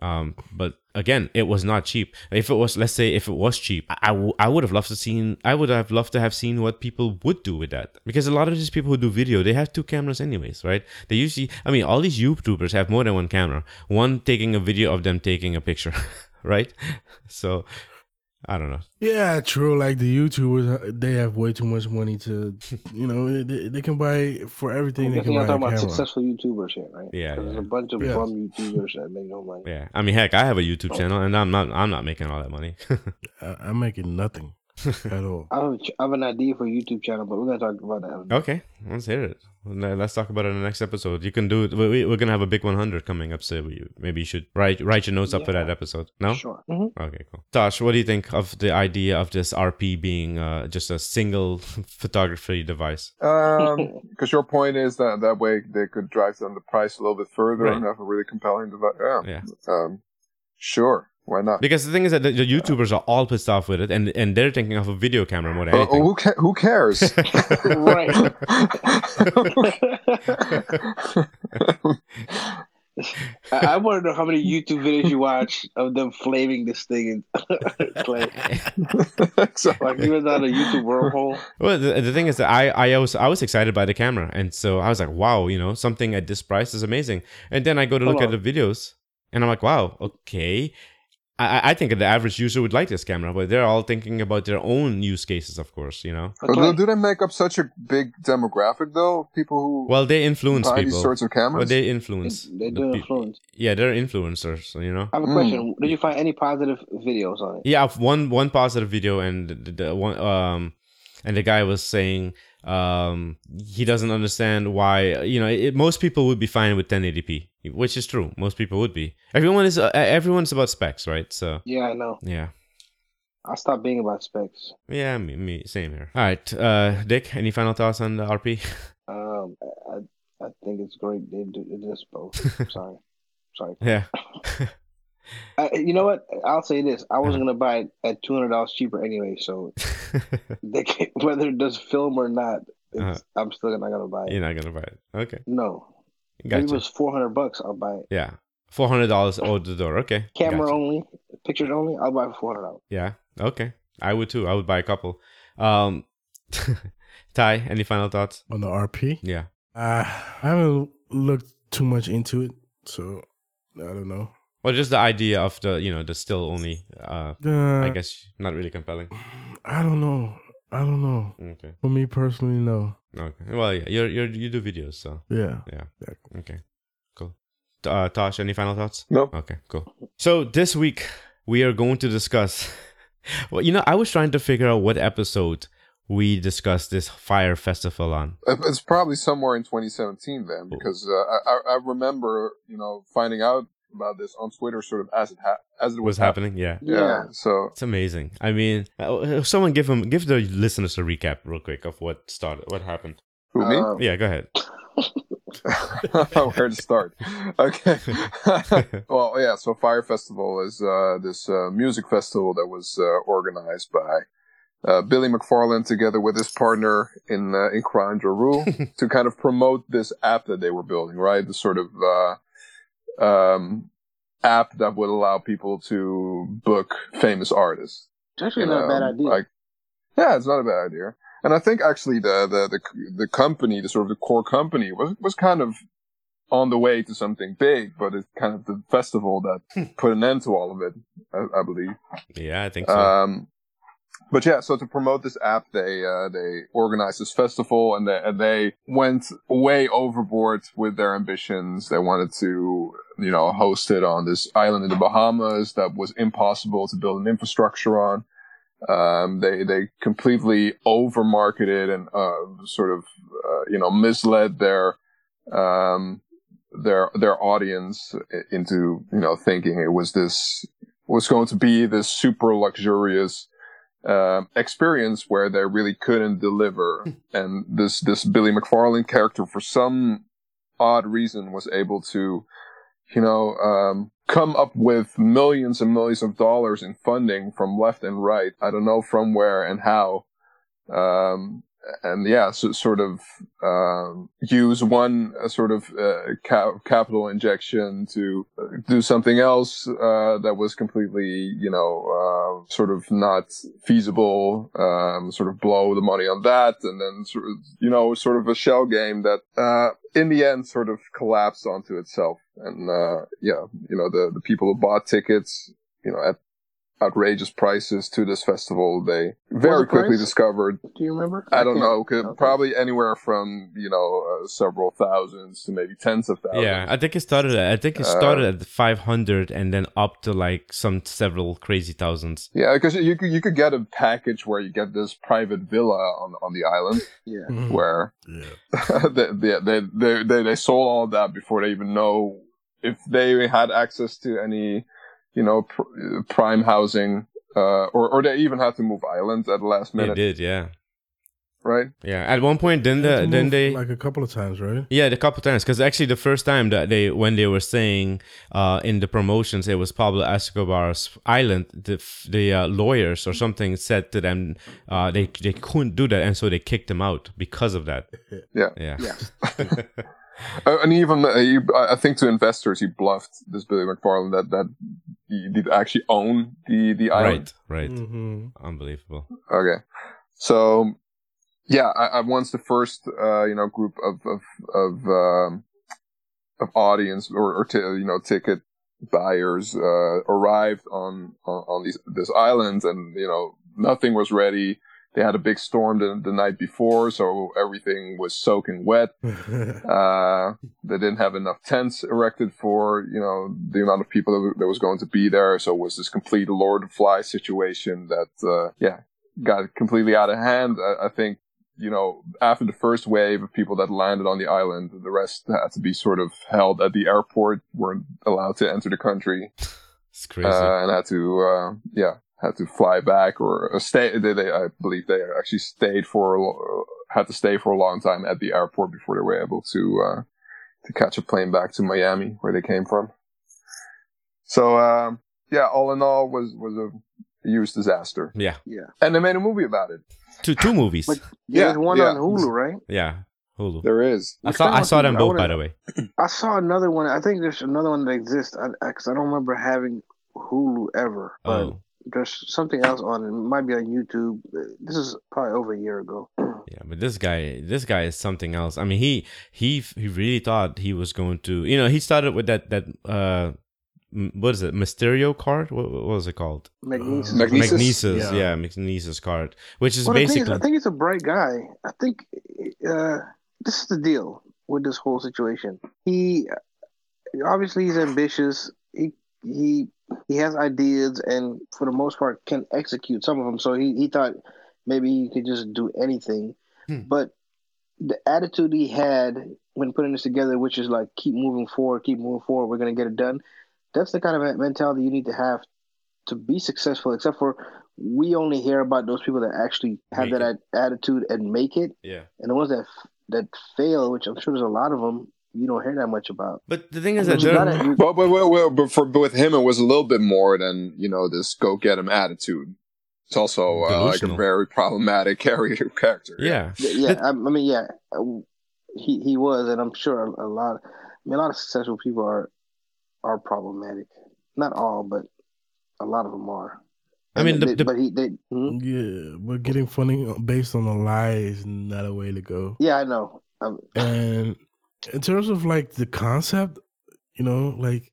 [SPEAKER 4] Um, but again, it was not cheap. If it was, let's say, if it was cheap, I, I, w- I would have loved to seen. I would have loved to have seen what people would do with that. Because a lot of these people who do video, they have two cameras anyways, right? They usually, I mean, all these YouTubers have more than one camera. One taking a video of them taking a picture, [laughs] right? [laughs] So, I don't know.
[SPEAKER 2] Yeah, true. Like the YouTubers, uh, they have way too much money to, [laughs] you know, they, they can buy for everything. They can
[SPEAKER 5] guessing
[SPEAKER 2] buy
[SPEAKER 5] y'all
[SPEAKER 2] a
[SPEAKER 5] talking about
[SPEAKER 2] camera.
[SPEAKER 5] successful YouTubers here, right?
[SPEAKER 4] Yeah,
[SPEAKER 5] 'Cause
[SPEAKER 4] yeah.
[SPEAKER 5] There's a bunch of
[SPEAKER 2] Yeah.
[SPEAKER 5] bum YouTubers that make no money.
[SPEAKER 4] Yeah, I mean, heck, I have a YouTube channel, and I'm not, I'm not making all that money. [laughs]
[SPEAKER 2] I, I'm making nothing [laughs] at all.
[SPEAKER 5] I have, a ch- I have an idea for a YouTube channel, but we're gonna talk about that.
[SPEAKER 4] Okay, let's hear it. Let's talk about it in the next episode. You can do it. We, we- we're gonna have a big 100 coming up, so we, maybe you should write write your notes up for that episode. No?
[SPEAKER 5] Sure. hmm
[SPEAKER 4] Okay, cool. Tosh, what do you think of the idea of this RP being uh, just a single [laughs] photography device?
[SPEAKER 3] Um, [laughs] because your point is that that way they could drive down the price a little bit further
[SPEAKER 4] Right.
[SPEAKER 3] and have a really compelling device. Yeah.
[SPEAKER 4] Yeah.
[SPEAKER 3] Um, sure. Why not?
[SPEAKER 4] Because the thing is that the, the YouTubers are all pissed off with it, and and they're thinking of a video camera more than
[SPEAKER 3] Uh,
[SPEAKER 4] anything.
[SPEAKER 3] who, ca- who cares? [laughs]
[SPEAKER 5] Right. I, I want to know how many YouTube videos you watch of them flaming this thing in [laughs] Clay. [laughs]
[SPEAKER 3] exactly.
[SPEAKER 5] Like you were down a YouTube wormhole.
[SPEAKER 4] Well, the, the thing is that I, I was I was excited by the camera, and so I was like, wow, you know, something at this price is amazing. And then I go to look
[SPEAKER 5] Hold
[SPEAKER 4] at the videos, and I'm like, wow, okay. I, I think the average user would like this camera, but they're all thinking about their own use cases, of course. You know.
[SPEAKER 5] Okay.
[SPEAKER 6] do, do they make up such a big demographic though? People who
[SPEAKER 4] Well, they influence
[SPEAKER 6] buy
[SPEAKER 4] people.
[SPEAKER 6] these sorts of cameras.
[SPEAKER 4] Well, they influence.
[SPEAKER 5] They, they
[SPEAKER 4] the
[SPEAKER 5] do
[SPEAKER 4] pe-
[SPEAKER 5] influence.
[SPEAKER 4] Yeah, they're influencers. You know.
[SPEAKER 5] I have a
[SPEAKER 6] Mm.
[SPEAKER 5] question. Did you find any positive videos on it?
[SPEAKER 4] Yeah, one one positive video, and the, the one um, and the guy was saying um he doesn't understand why you know it, most people would be fine with 1080p, which is true. Most people would be. Everyone is uh, everyone's about specs, right? So
[SPEAKER 5] Yeah, I know.
[SPEAKER 4] yeah,
[SPEAKER 5] I stopped being about specs.
[SPEAKER 4] yeah, me, me same here. All right, uh, Dick, any final thoughts on the RP?
[SPEAKER 5] Um, I I think it's great. They do it is both. [laughs] Sorry, sorry.
[SPEAKER 4] yeah, [laughs]
[SPEAKER 5] I, you know what? I'll say this. I wasn't gonna buy it at two hundred dollars cheaper anyway. So [laughs] they whether it does film or not, it's,
[SPEAKER 4] Uh-huh.
[SPEAKER 5] I'm still not gonna buy it.
[SPEAKER 4] you're not gonna buy it. Okay,
[SPEAKER 5] No, if it was four hundred bucks. I'll buy it.
[SPEAKER 4] Yeah, four hundred dollars out the door. Okay,
[SPEAKER 5] Camera
[SPEAKER 4] gotcha.
[SPEAKER 5] only, pictures only. I'll buy it for four hundred dollars.
[SPEAKER 4] Yeah. Okay. I would too. I would buy a couple. Um, [laughs] Ty, any final thoughts?
[SPEAKER 2] on the RP.
[SPEAKER 4] Yeah.
[SPEAKER 2] Uh, I haven't looked too much into it, so I don't know.
[SPEAKER 4] Well, just the idea of the, you know, the still only, uh,
[SPEAKER 2] Uh,
[SPEAKER 4] I guess not really compelling.
[SPEAKER 2] I don't know. I don't know.
[SPEAKER 4] Okay.
[SPEAKER 2] For me personally, no.
[SPEAKER 4] Okay. Well, yeah, you're, you're, you do videos, so
[SPEAKER 2] Yeah.
[SPEAKER 4] yeah.
[SPEAKER 2] Exactly.
[SPEAKER 4] Okay. Cool. T- Uh, Tosh, any final thoughts?
[SPEAKER 6] No.
[SPEAKER 4] Okay, cool. So this week we are going to discuss. [laughs] Well, you know, I was trying to figure out what episode we discussed this Fyre festival on.
[SPEAKER 6] It's probably somewhere in 2017 then, because uh, I, I I remember you know finding out about this on Twitter sort of as it ha- as it was,
[SPEAKER 4] Was happening? Yeah.
[SPEAKER 6] Yeah. So
[SPEAKER 4] It's amazing. I mean, uh, someone give them give the listeners a recap real quick of what started, what happened.
[SPEAKER 6] who me?
[SPEAKER 5] Um,
[SPEAKER 4] Yeah, go ahead. [laughs] [laughs]
[SPEAKER 6] Where to start? Okay. [laughs] well, yeah. So Fyre Festival is uh, this uh, music festival that was uh, organized by uh, Billy McFarland together with his partner in uh, in crime, Ja Rule, to kind of promote this app that they were building. Right, the sort of uh, um, app that would allow people to book famous artists.
[SPEAKER 5] It's actually
[SPEAKER 6] you
[SPEAKER 5] not a bad idea.
[SPEAKER 6] Like, yeah, it's not a bad idea. And I think actually the, the, the, the company, the sort of the core company was, was kind of on the way to something big, but it's kind of the festival that put an end to all of it, I, I believe.
[SPEAKER 4] Yeah, I think so.
[SPEAKER 6] Um, but yeah, so to promote this app, they uh, they organized this festival, and they, and they went way overboard with their ambitions. They wanted to, you know, host it on this island in the Bahamas that was impossible to build an infrastructure on. Um, they they completely over marketed and uh, sort of uh, you know misled their um, their their audience into you know thinking it was this was going to be this super luxurious um, experience where they really couldn't deliver, [laughs] and this this Billy McFarland character, for some odd reason, was able to, you know, um, come up with millions and millions of dollars in funding from left and right. I don't know from where and how. Um, and yeah, so sort of um, use one uh, sort of uh, ca- capital injection to uh, do something else uh, that was completely, you know, uh, sort of not feasible. Um, sort of blow the money on that, and then sort of, you know, sort of a shell game that, uh, in the end, sort of collapsed onto itself. And uh, yeah, you know, the the people who bought tickets, you know, at outrageous prices to this festival, they very
[SPEAKER 5] the
[SPEAKER 6] quickly
[SPEAKER 5] price?
[SPEAKER 6] discovered
[SPEAKER 5] Do you remember?
[SPEAKER 6] I don't know. Could,
[SPEAKER 5] okay.
[SPEAKER 6] Probably anywhere from you know uh, several thousands to maybe tens of thousands.
[SPEAKER 4] yeah, I think it started. At, I think it started at five hundred and then up to like some several crazy thousands.
[SPEAKER 6] yeah, because you could you could get a package where you get this private villa on on the island [laughs]
[SPEAKER 5] Yeah.
[SPEAKER 2] Mhm.
[SPEAKER 6] where
[SPEAKER 2] Yeah. [laughs]
[SPEAKER 6] they, they, they they they they sold all of that before they even know if they had access to any you know pr- prime housing. Uh, or, or they even had to move islands at the last minute.
[SPEAKER 4] They did, yeah,
[SPEAKER 6] right?
[SPEAKER 4] yeah. At one point, then
[SPEAKER 2] Had
[SPEAKER 4] the
[SPEAKER 2] to
[SPEAKER 4] then they
[SPEAKER 2] like a couple of times, right?
[SPEAKER 4] Yeah, a couple of times. Because actually, the first time that they, when they were saying uh, in the promotions, it was Pablo Escobar's island. The the uh, lawyers or something said to them uh, they they couldn't do that, and so they kicked him out because of that.
[SPEAKER 6] Yeah.
[SPEAKER 4] yeah,
[SPEAKER 5] Yeah. [laughs]
[SPEAKER 6] Uh, and even uh, he, I I think to investors, he bluffed this Billy McFarland that that he did actually own the the island.
[SPEAKER 4] right, right.
[SPEAKER 2] hmm
[SPEAKER 4] Unbelievable.
[SPEAKER 6] Okay, so yeah, I, I once the first uh, you know group of of of um, of audience or, or t- you know ticket buyers uh, arrived on, on on these this island, and you know nothing was ready. They had a big storm the, the night before, so everything was soaking wet. [laughs] Uh, they didn't have enough tents erected for you know the amount of people that, that was going to be there. So it was this complete Lord of Fly situation that uh, yeah got completely out of hand. I, I think you know, after the first wave of people that landed on the island, the rest had to be sort of held at the airport, weren't allowed to enter the country,
[SPEAKER 4] It's crazy.
[SPEAKER 6] uh, and had to, uh, yeah, had to fly back or uh, stay. They, they, I believe they actually stayed for, a had to stay for a long time at the airport before they were able to, uh, to catch a plane back to Miami, where they came from. So, um, yeah, all in all, was was a huge disaster,
[SPEAKER 4] yeah,
[SPEAKER 5] Yeah.
[SPEAKER 6] and they made a movie about it.
[SPEAKER 4] two two movies.
[SPEAKER 5] But [laughs]
[SPEAKER 6] Yeah,
[SPEAKER 5] there's one
[SPEAKER 6] yeah.
[SPEAKER 5] on Hulu, right?
[SPEAKER 4] yeah, Hulu.
[SPEAKER 6] There is.
[SPEAKER 4] I
[SPEAKER 5] Which
[SPEAKER 4] saw I saw them both,
[SPEAKER 5] wanna-
[SPEAKER 4] by the way. [clears throat]
[SPEAKER 5] I saw another one. I think there's another one that exists. I, I, cause I don't remember having Hulu ever. But
[SPEAKER 4] Oh,
[SPEAKER 5] there's something else on it. It might be on YouTube. This is probably over a year ago. [clears throat]
[SPEAKER 4] yeah, but this guy, this guy is something else. I mean, he he he really thought he was going to. You know, he started with that that uh, what is it, Mysterio card? What, what was it called?
[SPEAKER 5] Magnises.
[SPEAKER 6] Mag- Magnises?
[SPEAKER 4] Magnises,
[SPEAKER 2] Yeah.
[SPEAKER 4] yeah, Magnises card, which is
[SPEAKER 5] Well, the thing is,
[SPEAKER 4] basically
[SPEAKER 5] I think he's a bright guy. I think uh, this is the deal with this whole situation. He obviously he's ambitious. He he he has ideas, and for the most part, can execute some of them. So he he thought maybe he could just do anything,
[SPEAKER 4] Hmm.
[SPEAKER 5] but the attitude he had when putting this together, which is like keep moving forward, keep moving forward, we're gonna get it done. That's the kind of mentality you need to have to be successful. Except for we only hear about those people that actually have
[SPEAKER 4] Make
[SPEAKER 5] that a- attitude and make it,
[SPEAKER 4] yeah.
[SPEAKER 5] and the ones that that fail, which I'm sure there's a lot of them, you don't hear that much about.
[SPEAKER 4] But the thing is
[SPEAKER 5] But
[SPEAKER 4] that
[SPEAKER 5] gotta, you-
[SPEAKER 6] But, but, but, but, but for but with him, it was a little bit more than you know this go get him attitude. It's also uh, like a very problematic [laughs] character. character.
[SPEAKER 4] yeah,
[SPEAKER 5] yeah, I, I mean, yeah, uh, he he was, and I'm sure a, a lot. I mean, a lot of successful people are are problematic. Not all, but a lot of them are.
[SPEAKER 4] I mean, the-
[SPEAKER 5] they-
[SPEAKER 4] the-
[SPEAKER 5] but he, they, hmm?
[SPEAKER 2] Yeah, but getting funny based on a lie is not a way to go.
[SPEAKER 5] yeah, I know. Um,
[SPEAKER 2] And in terms of like the concept, you know, like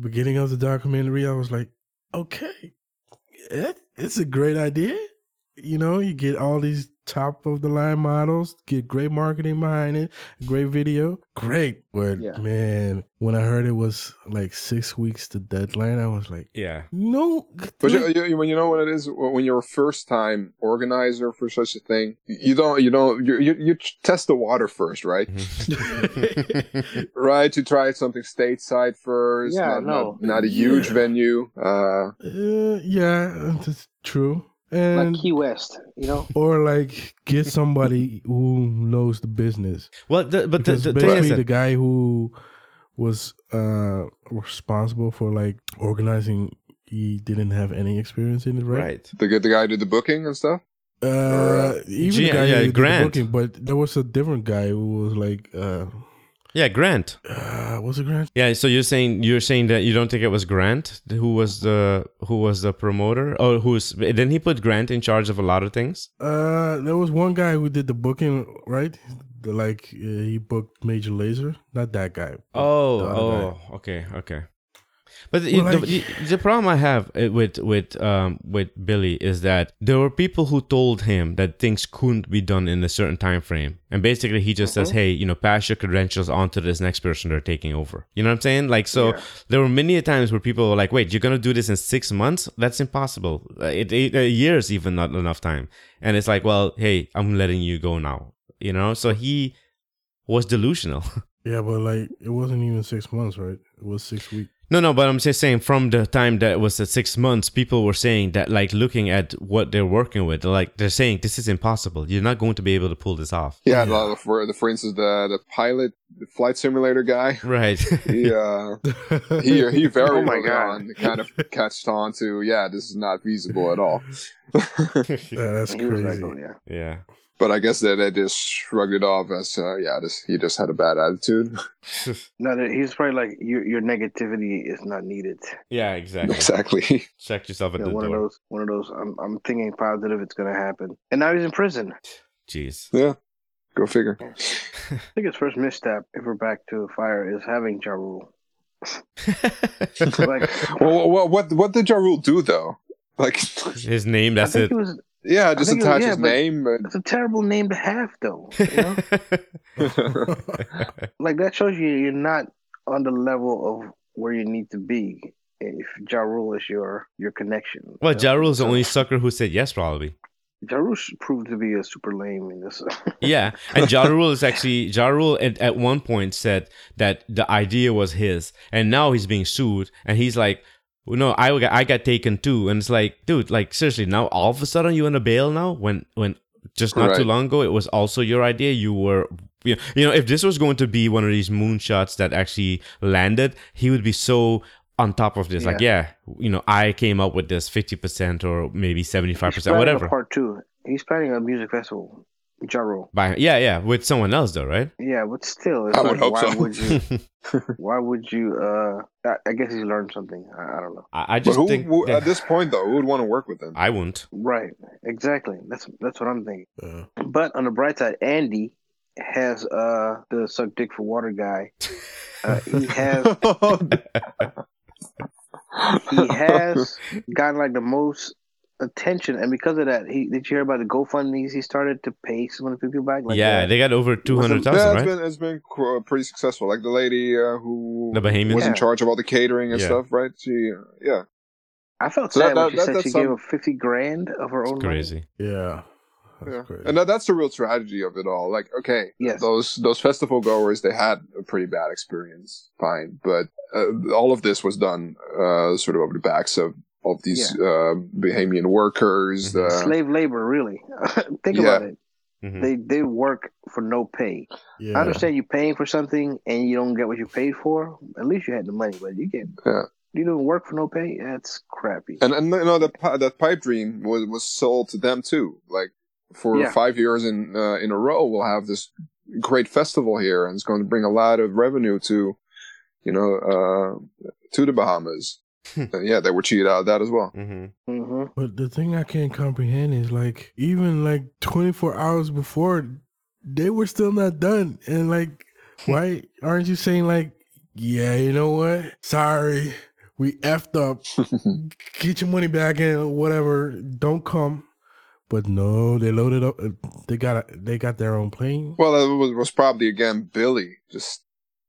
[SPEAKER 2] beginning of the documentary, I was like, okay, it, it's a great idea. You know, you get all these top of the line models, get great marketing behind it, great video, great. But
[SPEAKER 5] Yeah.
[SPEAKER 2] man, when I heard it was like six weeks to deadline, I was like,
[SPEAKER 4] yeah.
[SPEAKER 2] no.
[SPEAKER 6] But you, you, you- when you know what it is, when you're a first time organizer for such a thing, you don't, you don't, you, you, you test the water first, right?
[SPEAKER 4] Mhm. [laughs]
[SPEAKER 6] Right, to try something stateside first,
[SPEAKER 5] Yeah,
[SPEAKER 6] not,
[SPEAKER 5] no.
[SPEAKER 6] not, not a huge
[SPEAKER 2] Yeah.
[SPEAKER 6] venue. Uh,
[SPEAKER 2] Uh, yeah, that's true.
[SPEAKER 5] Like Key West, you know.
[SPEAKER 2] or like get somebody who knows the business.
[SPEAKER 4] well, the, but the, the
[SPEAKER 2] basically, the guy who was uh responsible for like organizing, he didn't have any experience in it, right?
[SPEAKER 4] right.
[SPEAKER 6] the, the guy who did the booking and stuff.
[SPEAKER 2] Uh, even
[SPEAKER 4] G-
[SPEAKER 2] the guy
[SPEAKER 4] yeah,
[SPEAKER 2] who did the booking, but there was a different guy who was like, uh,
[SPEAKER 4] Yeah, Grant.
[SPEAKER 2] uh was it Grant?
[SPEAKER 4] Yeah, so you're saying you're saying that you don't think it was Grant who was the who was the promoter? Oh, who's then he put Grant in charge of a lot of things?
[SPEAKER 2] Uh, there was one guy who did the booking, right? The, like uh, he booked Major Lazer, not that guy.
[SPEAKER 4] Oh, oh,
[SPEAKER 2] guy.
[SPEAKER 4] okay, okay. But the,
[SPEAKER 2] Well,
[SPEAKER 4] the,
[SPEAKER 2] like-
[SPEAKER 4] the, the problem I have uh, with with um with Billy is that there were people who told him that things couldn't be done in a certain time frame, and basically he just says,
[SPEAKER 5] Mhm.
[SPEAKER 4] "Hey, you know, pass your credentials on to this next person they're taking over." You know what I'm saying? Like, so
[SPEAKER 5] Yeah.
[SPEAKER 4] there were many times where people were like, "Wait, you're gonna do this in six months? That's impossible. Uh, It, it a year's even not enough time." And it's like, "Well, hey, I'm letting you go now." You know, so he was delusional. [laughs]
[SPEAKER 2] Yeah, but like it wasn't even six months, right? It was six weeks.
[SPEAKER 4] No, no, but I'm just saying from the time that it was at six months, people were saying that, like, looking at what they're working with, like, they're saying this is impossible. You're not going to be able to pull this off.
[SPEAKER 6] Yeah,
[SPEAKER 2] Yeah.
[SPEAKER 6] the- for the for instance, the the pilot, the flight simulator guy. [laughs]
[SPEAKER 4] Right.
[SPEAKER 6] He uh, [laughs] he he very
[SPEAKER 5] Oh my God.
[SPEAKER 6] kind of catched on to yeah, this is not feasible at all. [laughs]
[SPEAKER 2] Yeah, that's
[SPEAKER 5] He was like,
[SPEAKER 2] crazy.
[SPEAKER 5] oh, yeah.
[SPEAKER 4] yeah.
[SPEAKER 6] But I guess that they just shrugged it off as uh, yeah, this he just had a bad attitude. [laughs] [laughs]
[SPEAKER 5] No, that- he's probably like your your negativity is not needed.
[SPEAKER 4] yeah, exactly.
[SPEAKER 6] exactly. [laughs]
[SPEAKER 4] Check yourself at
[SPEAKER 5] You
[SPEAKER 4] the
[SPEAKER 5] know, one of those, one of those. I'm, I'm thinking positive. It's gonna happen. And now he's in prison.
[SPEAKER 4] Jeez.
[SPEAKER 6] Yeah, go figure.
[SPEAKER 5] I think his first misstep, if we're back to Fyre, is having Ja Rule. Like,
[SPEAKER 6] Well, what what what did Ja Rule do though? Like,
[SPEAKER 4] His name,
[SPEAKER 5] I
[SPEAKER 4] that's
[SPEAKER 5] think
[SPEAKER 4] it.
[SPEAKER 5] it was.
[SPEAKER 6] Yeah, just attach
[SPEAKER 5] yeah,
[SPEAKER 6] his name. But...
[SPEAKER 5] It's a terrible name to have, though. You know, [laughs] [laughs] like that shows you you're not on the level of where you need to be if Ja Rule is your your connection.
[SPEAKER 4] well,
[SPEAKER 5] you know?
[SPEAKER 4] Ja Rule's the only sucker who said yes, probably.
[SPEAKER 5] Ja Rule proved to be a super lame in this. [laughs]
[SPEAKER 4] Yeah, and Ja Rule is actually Ja Rule at, at one point said that the idea was his, and now he's being sued, and he's like, well, "No, I got I got taken too," and it's like, dude, like seriously, now all of a sudden you in a bail now when when just not too long ago it was also your idea. You were. You know, you know, if this was going to be one of these moonshots that actually landed, he would be so on top of this. Like, yeah, you know, I came up with this fifty percent or maybe seventy five percent,
[SPEAKER 5] planning a
[SPEAKER 4] whatever.
[SPEAKER 5] Part two. He's planning a music festival. Ja Rule.
[SPEAKER 4] By yeah, yeah, with someone else though, right?
[SPEAKER 5] Yeah, but still, it's
[SPEAKER 6] I
[SPEAKER 5] like,
[SPEAKER 6] would hope
[SPEAKER 5] why
[SPEAKER 6] so.
[SPEAKER 5] would you? [laughs] why would you? Uh, I, I guess he's learned something. I, I don't know.
[SPEAKER 4] I, I
[SPEAKER 6] But
[SPEAKER 4] just
[SPEAKER 6] who,
[SPEAKER 4] think
[SPEAKER 6] who-
[SPEAKER 4] that-
[SPEAKER 6] at this point though, who would want to work with him?
[SPEAKER 4] I wouldn't.
[SPEAKER 5] Right. Exactly. That's that's what I'm thinking.
[SPEAKER 2] Uh,
[SPEAKER 5] But on the bright side, Andy has uh the suck dick for water guy. Uh, he has [laughs] he has gotten like the most attention, and because of that, he did you hear about the GoFundmes he started to pay some of the people back? Like
[SPEAKER 4] yeah,
[SPEAKER 5] uh,
[SPEAKER 4] they got over two hundred
[SPEAKER 6] yeah, it's
[SPEAKER 4] right?
[SPEAKER 6] been it's been pretty successful. Like the lady uh, who
[SPEAKER 4] The Bahamian?
[SPEAKER 6] was in charge of all the catering and
[SPEAKER 4] Yeah.
[SPEAKER 6] stuff, right? She, uh, yeah,
[SPEAKER 5] I felt
[SPEAKER 6] So
[SPEAKER 5] sad
[SPEAKER 6] that-
[SPEAKER 5] when
[SPEAKER 6] that-
[SPEAKER 5] she
[SPEAKER 6] that-
[SPEAKER 5] said she
[SPEAKER 6] some-
[SPEAKER 5] gave him fifty grand of her
[SPEAKER 4] It's
[SPEAKER 5] own money.
[SPEAKER 4] crazy.
[SPEAKER 2] yeah. That's
[SPEAKER 6] yeah.
[SPEAKER 2] crazy.
[SPEAKER 6] and that, that's the real tragedy of it all. Like, okay,
[SPEAKER 5] Yes.
[SPEAKER 6] those those festival goers they had a pretty bad experience, fine, but uh, all of this was done uh, sort of over the backs of of these uh, Bahamian workers.
[SPEAKER 4] Mhm.
[SPEAKER 6] Uh,
[SPEAKER 5] Slave labor, really. [laughs] Think
[SPEAKER 6] Yeah.
[SPEAKER 5] about it.
[SPEAKER 4] Mhm.
[SPEAKER 5] They they work for no pay.
[SPEAKER 2] yeah.
[SPEAKER 5] I understand you're paying for something and you don't get what you paid for. At least you had the money, but you get
[SPEAKER 6] Yeah.
[SPEAKER 5] you don't work for no pay. That's crappy.
[SPEAKER 6] and and you know that that pipe dream was was sold to them too. Like for
[SPEAKER 5] Yeah.
[SPEAKER 6] five years in uh, in a row, we'll have this great festival here, and it's going to bring a lot of revenue to you know uh, to the Bahamas. And yeah, they were cheated out of that as well.
[SPEAKER 4] Mhm.
[SPEAKER 5] hmm
[SPEAKER 2] But the thing I can't comprehend is like even like 24 hours before they were still not done. And like [laughs] why aren't you saying like, yeah, you know what? Sorry. We effed up. [laughs] Get your money back and whatever. Don't come. But no, they loaded up. uh, They got a, they got their own plane.
[SPEAKER 6] Well, that was, was probably again Billy just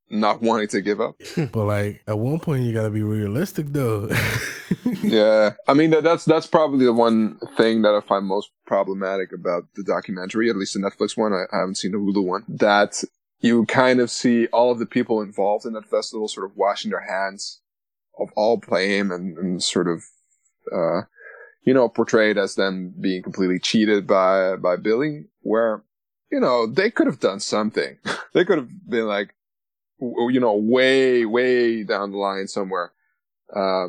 [SPEAKER 6] not wanting to give up. [laughs]
[SPEAKER 2] But like at one point, you gotta be realistic though. [laughs]
[SPEAKER 6] yeah, I mean that, that's that's probably the one thing that I find most problematic about the documentary, at least the Netflix one. I, I haven't seen the Hulu one. That you kind of see all of the people involved in that festival sort of washing their hands of all blame and, and sort of, uh, you know, portrayed as them being completely cheated by by Billy. Where you know they could have done something. [laughs] they could have been like, you know, way way down the line somewhere. Uh,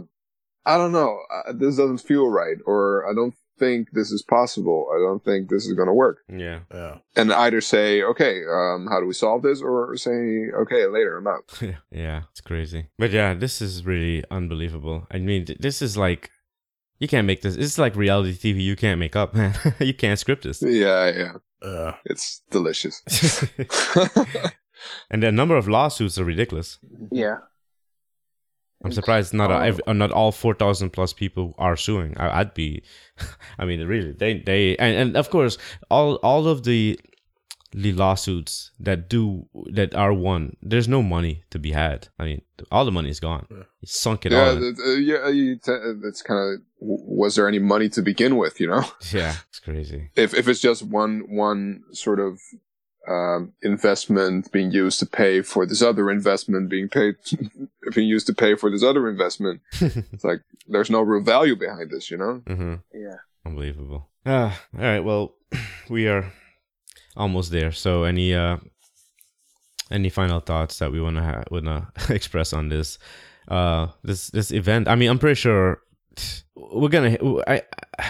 [SPEAKER 6] I don't know. Uh, this doesn't feel right, or I don't think this is possible. I don't think this is going to work.
[SPEAKER 4] Yeah.
[SPEAKER 2] yeah.
[SPEAKER 6] And either say, okay, um, how do we solve this, or say, okay, later, I'm out. [laughs]
[SPEAKER 4] yeah, it's crazy. But yeah, this is really unbelievable. I mean, th- this is like you can't make this. It's like reality TV. You can't make up, [laughs] man. you can't script this.
[SPEAKER 6] Yeah, yeah,
[SPEAKER 2] Uh,
[SPEAKER 6] it's delicious. [laughs]
[SPEAKER 4] and the number of lawsuits are ridiculous.
[SPEAKER 5] Yeah.
[SPEAKER 4] I'm surprised not ev- not all four thousand plus people are suing. I, I'd be, [laughs] I mean, really, they they and, and of course all all of the the lawsuits that do that are won. There's no money to be had. I mean, all the money is gone.
[SPEAKER 2] Yeah.
[SPEAKER 4] You sunk it
[SPEAKER 6] yeah,
[SPEAKER 4] all. in.
[SPEAKER 6] it- uh, yeah. You t- it's kind of. Was there any money to begin with? You know, [laughs]
[SPEAKER 4] Yeah, it's crazy.
[SPEAKER 6] if if it's just one one sort of um, investment being used to pay for this other investment being paid [laughs] being used to pay for this other investment, [laughs] it's like there's no real value behind this. You know.
[SPEAKER 4] Mm-hmm.
[SPEAKER 5] Yeah.
[SPEAKER 4] Unbelievable. Ah, all right. Well, [clears throat] we are almost there. So, any uh, any final thoughts that we wanna ha- wanna [laughs] express on this uh this this event? I mean, I'm pretty sure we're gonna. I,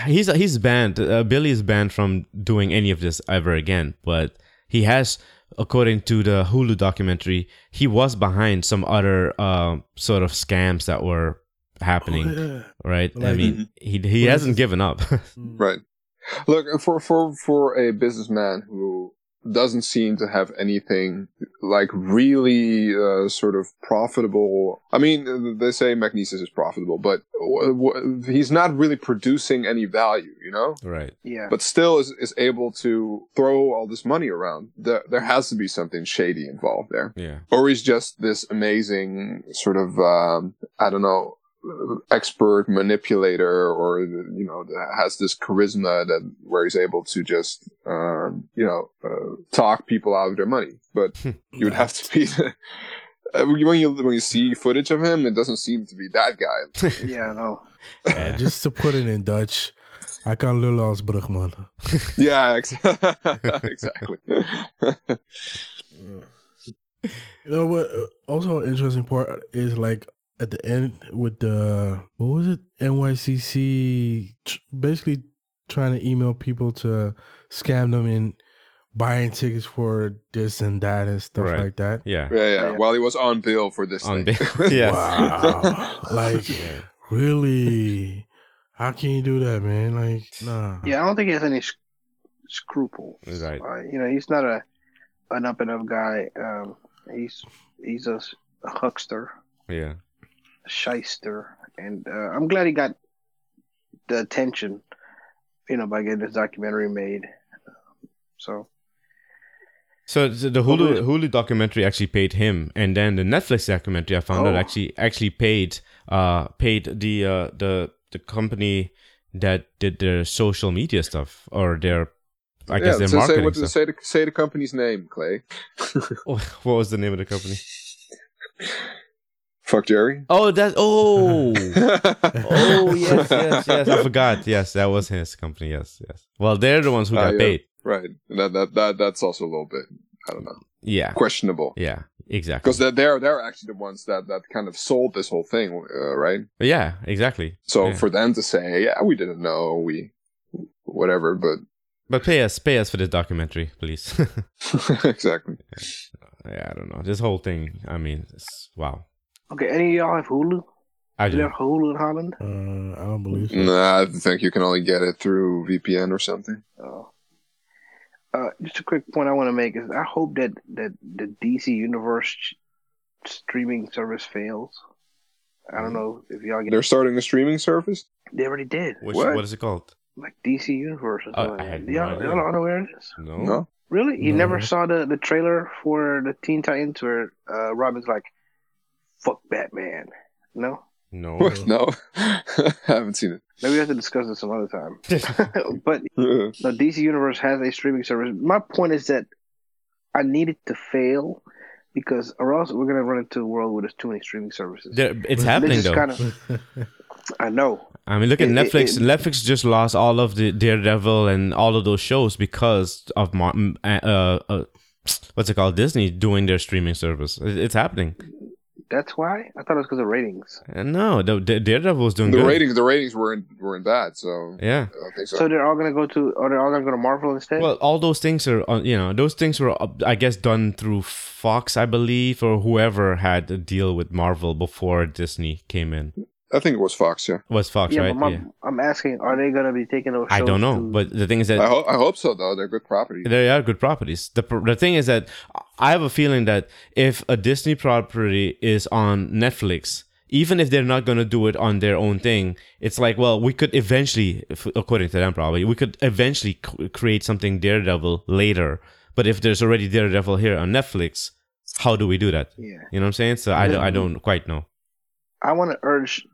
[SPEAKER 4] he's he's banned. Uh, Billy is banned from doing any of this ever again. But he has, according to the Hulu documentary, he was behind some other uh, sort of scams that were happening.
[SPEAKER 2] oh, yeah.
[SPEAKER 4] Right? I mean, he he hasn't given up. [laughs]
[SPEAKER 6] Right. Look for for for a businessman who doesn't seem to have anything like really uh, sort of profitable. I mean, they say Magnises is profitable, but w- w- he's not really producing any value, you know.
[SPEAKER 4] Right.
[SPEAKER 5] Yeah.
[SPEAKER 6] But still is, is able to throw all this money around. There, there has to be something shady involved there,
[SPEAKER 4] Yeah.
[SPEAKER 6] or he's just this amazing sort of um, I don't know expert manipulator or you know has this charisma that where he's able to just um, you know uh, talk people out of their money but you would have to be uh, when you when you see footage of him it doesn't seem to be that guy [laughs]
[SPEAKER 5] yeah, no.
[SPEAKER 2] Yeah, just to put it in Dutch, I kan lullen als brugman. [laughs]
[SPEAKER 6] yeah ex- [laughs] exactly
[SPEAKER 2] You know what? uh, Also, an interesting part is like at the end with the what was it? NYCC basically trying to email people to scam them in buying tickets for this and that and stuff
[SPEAKER 4] Right.
[SPEAKER 2] like that.
[SPEAKER 4] Yeah.
[SPEAKER 6] yeah, yeah
[SPEAKER 5] Yeah.
[SPEAKER 6] while he was on bill for this
[SPEAKER 4] On
[SPEAKER 6] thing.
[SPEAKER 4] the- [laughs] yes.
[SPEAKER 2] Wow. [laughs] like really? How can you do that, man? Like, nah.
[SPEAKER 5] Yeah, I don't think he has any s- scruples.
[SPEAKER 4] Right.
[SPEAKER 5] Uh, you know, he's not a an up and up guy. Um, he's he's a huckster,
[SPEAKER 4] Yeah.
[SPEAKER 5] A shyster, and uh, I'm glad he got the attention. You know, by getting this documentary made. So
[SPEAKER 4] So the the Hulu Hulu documentary actually paid him, and then the Netflix documentary I found out
[SPEAKER 5] Oh.
[SPEAKER 4] actually actually paid uh paid the uh the the company that did their social media stuff or their I guess their
[SPEAKER 6] so say,
[SPEAKER 4] marketing
[SPEAKER 6] what,
[SPEAKER 4] stuff.
[SPEAKER 6] say, the, say the company's name clay [laughs]
[SPEAKER 4] what was the name of the company? [laughs]
[SPEAKER 6] FuckJerry
[SPEAKER 4] Oh, that oh [laughs] oh yes yes yes I forgot. Yes, that was his company. Yes yes. Well, they're the ones who
[SPEAKER 6] Ah,
[SPEAKER 4] got
[SPEAKER 6] yeah.
[SPEAKER 4] paid.
[SPEAKER 6] right that, that that that's also a little bit i don't know
[SPEAKER 4] Yeah
[SPEAKER 6] questionable
[SPEAKER 4] yeah exactly.
[SPEAKER 6] because they're, they're they're actually the ones that that kind of sold this whole thing uh, right
[SPEAKER 4] Yeah exactly.
[SPEAKER 6] so
[SPEAKER 4] Yeah.
[SPEAKER 6] for them to say yeah we didn't know we whatever but
[SPEAKER 4] But pay us pay us for this documentary, please. [laughs] [laughs]
[SPEAKER 6] exactly
[SPEAKER 4] yeah, I don't know. This whole thing. I mean, it's, wow.
[SPEAKER 5] Okay, any of y'all have Hulu?
[SPEAKER 4] I
[SPEAKER 5] Do
[SPEAKER 4] do.
[SPEAKER 5] you have Hulu in Holland?
[SPEAKER 2] Uh, I don't believe so.
[SPEAKER 6] nah, i think you can only get it through vpn or something
[SPEAKER 5] Oh. Uh, just a quick point I want to make is I hope that that the DC Universe streaming service fails. I don't know if y'all get.
[SPEAKER 6] they're starting a streaming service
[SPEAKER 5] They already did.
[SPEAKER 4] Which,
[SPEAKER 6] What?
[SPEAKER 4] what is it called?
[SPEAKER 5] Like DC Universe. Or
[SPEAKER 4] Oh,
[SPEAKER 5] something.
[SPEAKER 4] I had no
[SPEAKER 5] y'all,
[SPEAKER 4] idea.
[SPEAKER 5] y'all don't know where it is.
[SPEAKER 4] No.
[SPEAKER 6] no
[SPEAKER 5] Really? You
[SPEAKER 2] No.
[SPEAKER 5] never saw the, the trailer for the Teen Titans where uh, Robin's like, "Fuck Batman." No.
[SPEAKER 4] No. [laughs]
[SPEAKER 6] no [laughs] i haven't seen it
[SPEAKER 5] Maybe we have to discuss this some other time. [laughs] but the DC Universe has a streaming service. My point is that I need it to fail because, or else we're gonna run into a world where there's too many streaming services.
[SPEAKER 4] There, it's happening though.
[SPEAKER 5] kind of, I know.
[SPEAKER 4] I mean, look at
[SPEAKER 5] it- it-
[SPEAKER 4] Netflix.
[SPEAKER 5] it-
[SPEAKER 4] Netflix just lost all of the Daredevil and all of those shows because of Mar- uh, uh, uh, what's it called? Disney doing their streaming service. It- It's happening.
[SPEAKER 5] That's why I thought it was because of ratings.
[SPEAKER 4] Uh, no, the, the Daredevil was doing
[SPEAKER 6] the
[SPEAKER 4] good.
[SPEAKER 6] ratings the ratings weren't weren't bad so
[SPEAKER 4] Yeah.
[SPEAKER 6] i don't think so,
[SPEAKER 5] So they're all gonna go to, or they're all gonna go to Marvel instead.
[SPEAKER 4] Well, all those things are, uh, you know, those things were, uh, I guess, done through Fox, I believe, or whoever had a deal with Marvel before Disney came in.
[SPEAKER 6] I think it was fox yeah
[SPEAKER 4] It was Fox,
[SPEAKER 5] yeah,
[SPEAKER 4] right?
[SPEAKER 5] but my,
[SPEAKER 4] yeah.
[SPEAKER 5] I'm asking, are they gonna be taking those?
[SPEAKER 4] I don't know,
[SPEAKER 5] to-
[SPEAKER 4] but the thing is that
[SPEAKER 6] I, ho- I hope so though they're good properties
[SPEAKER 4] They are good properties. The pr- the thing is that I have a feeling that if a Disney property is on Netflix, even if they're not going to do it on their own thing, it's like, well, we could eventually, if, according to them probably, we could eventually c- create something Daredevil later. But if there's already Daredevil here on Netflix, how do we do that?
[SPEAKER 5] yeah,
[SPEAKER 4] You know what I'm saying? So I, don't, I don't quite know.
[SPEAKER 5] I want to urge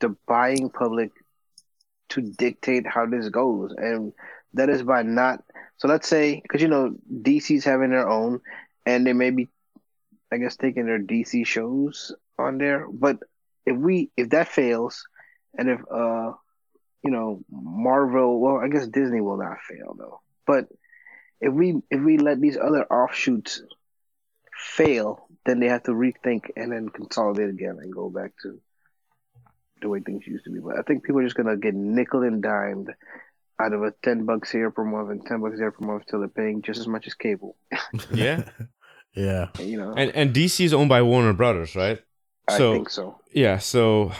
[SPEAKER 5] the buying public to dictate how this goes, and that is by not. So let's say, because you know DC's having their own, and they may be, I guess, taking their DC shows on there. But if we, if that fails, and if uh, you know, Marvel, well, I guess Disney will not fail though. But if we if we let these other offshoots fail, then they have to rethink and then consolidate again and go back to the way things used to be. But I think people are just gonna get nickel and dimed out of a ten bucks here per month and ten bucks there per month till they're paying just as much as cable. [laughs]
[SPEAKER 4] Yeah. [laughs]
[SPEAKER 2] yeah.
[SPEAKER 5] You know,
[SPEAKER 4] And and DC is owned by Warner Brothers, right?
[SPEAKER 5] I
[SPEAKER 4] so-
[SPEAKER 5] think so.
[SPEAKER 4] Yeah, so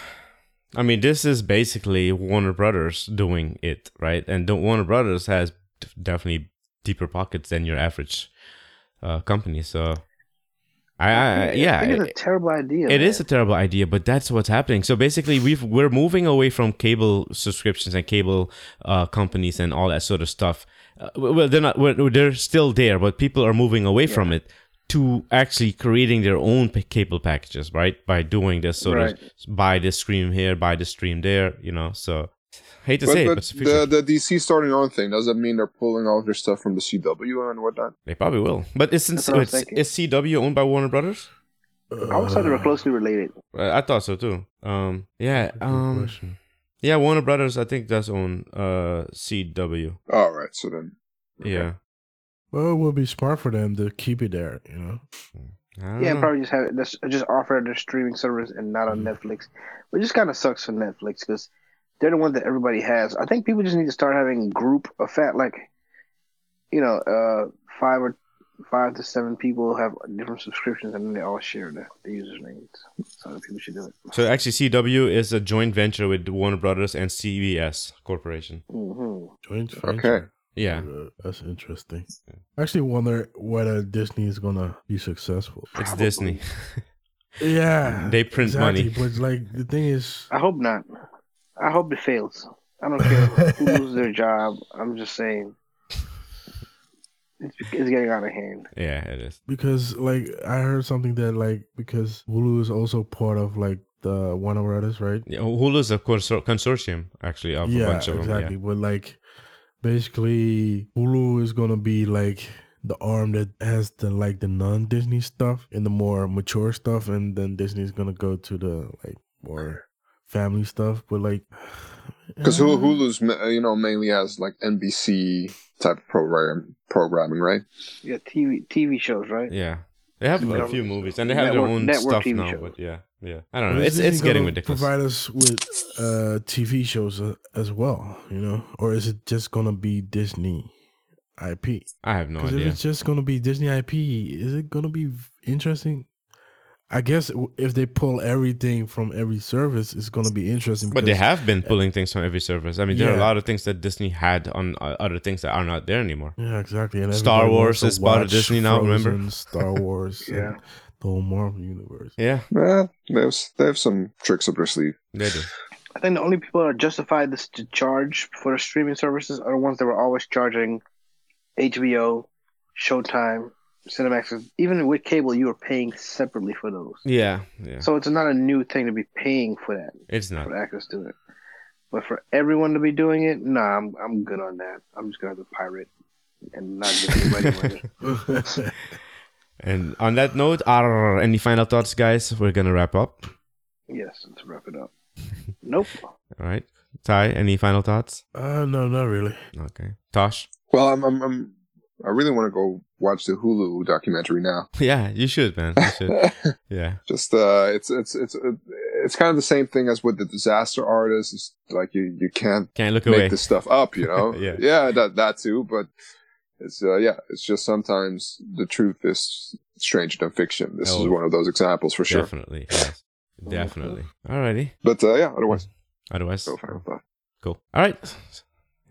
[SPEAKER 4] I mean, this is basically Warner Brothers doing it, right? And the Warner Brothers has d- definitely deeper pockets than your average uh, company. So, I, I
[SPEAKER 5] I
[SPEAKER 4] yeah,
[SPEAKER 5] think it's a terrible idea.
[SPEAKER 4] it is a terrible idea, but that's what's happening. So basically, we've we're moving away from cable subscriptions and cable uh, companies and all that sort of stuff. Uh, well, they're not. They're still there, but people are moving away from it to actually creating their own cable packages, right? By doing this sort
[SPEAKER 5] Right.
[SPEAKER 4] of buy this stream here, buy this stream there. You know, so hate to
[SPEAKER 3] But,
[SPEAKER 4] say it,
[SPEAKER 3] but
[SPEAKER 4] but the
[SPEAKER 3] the, the DC starting on thing does that mean they're pulling all their stuff from the CW and whatnot?
[SPEAKER 4] they probably will. But isn't
[SPEAKER 5] That's what I was
[SPEAKER 4] it's, is CW owned by Warner Brothers?
[SPEAKER 5] I always thought they were closely related.
[SPEAKER 4] Uh, I thought so too. Um, yeah. Um, yeah. Warner Brothers, I think does own uh CW.
[SPEAKER 3] All right, so then
[SPEAKER 4] Yeah.
[SPEAKER 2] Well, it would be smart for them to keep it there. You know.
[SPEAKER 5] Yeah,
[SPEAKER 4] know.
[SPEAKER 5] probably just have it just, just offer their streaming service and not on Netflix, which just kind of sucks for Netflix because they're the one that everybody has. I think people just need to start having group effect, like, you know, uh, five or five to seven people have different subscriptions and then they all share the, the usernames. So people should do it.
[SPEAKER 4] So actually, CW is a joint venture with Warner Brothers and CBS Corporation.
[SPEAKER 5] hmm
[SPEAKER 2] Joint
[SPEAKER 3] Okay.
[SPEAKER 4] Yeah,
[SPEAKER 2] Uh, that's interesting. I actually wonder whether Disney is gonna be successful.
[SPEAKER 4] it's Disney. [laughs]
[SPEAKER 2] Yeah,
[SPEAKER 4] They print money.
[SPEAKER 2] But like the thing is,
[SPEAKER 5] I hope not. I hope it fails. I don't care who [laughs] loses their job. I'm just saying. It's, it's getting out of hand.
[SPEAKER 4] yeah, it is.
[SPEAKER 2] because like I heard something that like because Hulu is also part of like the Warner Brothers, right?
[SPEAKER 4] Yeah, Hulu is a consor- consortium actually of a
[SPEAKER 2] yeah,
[SPEAKER 4] bunch of
[SPEAKER 2] exactly.
[SPEAKER 4] them.
[SPEAKER 2] But like basically, Hulu is gonna be like the arm that has the like the non Disney stuff and the more mature stuff, and then Disney's gonna go to the like more family stuff. But like, [sighs]
[SPEAKER 3] because
[SPEAKER 2] uh,
[SPEAKER 3] Hulu's ma- you know mainly has like NBC type of program programming, right?
[SPEAKER 5] Yeah, TV TV shows, right?
[SPEAKER 4] Yeah, they have a few movies and they have
[SPEAKER 5] network-
[SPEAKER 4] their own
[SPEAKER 5] network
[SPEAKER 4] stuff
[SPEAKER 5] TV
[SPEAKER 4] now.
[SPEAKER 5] shows.
[SPEAKER 4] But yeah, yeah, I don't know.
[SPEAKER 2] But
[SPEAKER 4] It's it's getting ridiculous.
[SPEAKER 2] Provide us with uh, TV shows uh, as well, you know, or is it just gonna be Disney IP?
[SPEAKER 4] I have no
[SPEAKER 2] Because if it's just gonna be Disney IP, is it gonna be interesting? I guess if they pull everything from every service, it's gonna be interesting.
[SPEAKER 4] But they have been pulling things from every service. I mean, there are a lot of things that Disney had on uh, other things that are not there anymore.
[SPEAKER 2] yeah, exactly. And
[SPEAKER 4] Star Wars is part of
[SPEAKER 2] watch
[SPEAKER 4] Disney now, remember?
[SPEAKER 2] Star [laughs] Wars,
[SPEAKER 5] Yeah.
[SPEAKER 2] yeah, the whole Marvel universe.
[SPEAKER 4] Yeah,
[SPEAKER 3] Yeah, they have they have some tricks up their sleeve.
[SPEAKER 4] they do.
[SPEAKER 5] I think the only people that are justified this to charge for the streaming services are the ones that were always charging HBO, Showtime, Cinemax. Even with cable, you are paying separately for those.
[SPEAKER 4] Yeah, yeah.
[SPEAKER 5] So it's not a new thing to be paying for that,
[SPEAKER 4] It's not.
[SPEAKER 5] for access to it. But for everyone to be doing it, nah, I'm I'm good on that. I'm just gonna have to pirate and not give anybody money. [laughs] [laughs]
[SPEAKER 4] And on that note, are any final thoughts, guys? We're gonna wrap up.
[SPEAKER 5] Yes, let's wrap it up. [laughs] Nope.
[SPEAKER 4] All right, Ty. Any final thoughts?
[SPEAKER 2] uh, no, not really.
[SPEAKER 4] Okay, Tosh.
[SPEAKER 3] Well, I'm, I'm, I'm I really want to go watch the Hulu documentary now. [laughs]
[SPEAKER 4] Yeah, you should, man. You should. [laughs] Yeah,
[SPEAKER 3] Just uh, it's it's it's it's kind of the same thing as with the disaster artist. It's like you you can't
[SPEAKER 4] can't look
[SPEAKER 3] make
[SPEAKER 4] away.
[SPEAKER 3] this stuff up, you know. [laughs]
[SPEAKER 4] Yeah.
[SPEAKER 3] yeah, that that too. But it's uh, yeah, it's just sometimes the truth is stranger than fiction. This
[SPEAKER 4] Oh.
[SPEAKER 3] is one of those examples for sure.
[SPEAKER 4] Definitely, yes, definitely. Alrighty.
[SPEAKER 3] But uh, yeah, otherwise,
[SPEAKER 4] Otherwise,
[SPEAKER 3] go
[SPEAKER 4] cool. All right.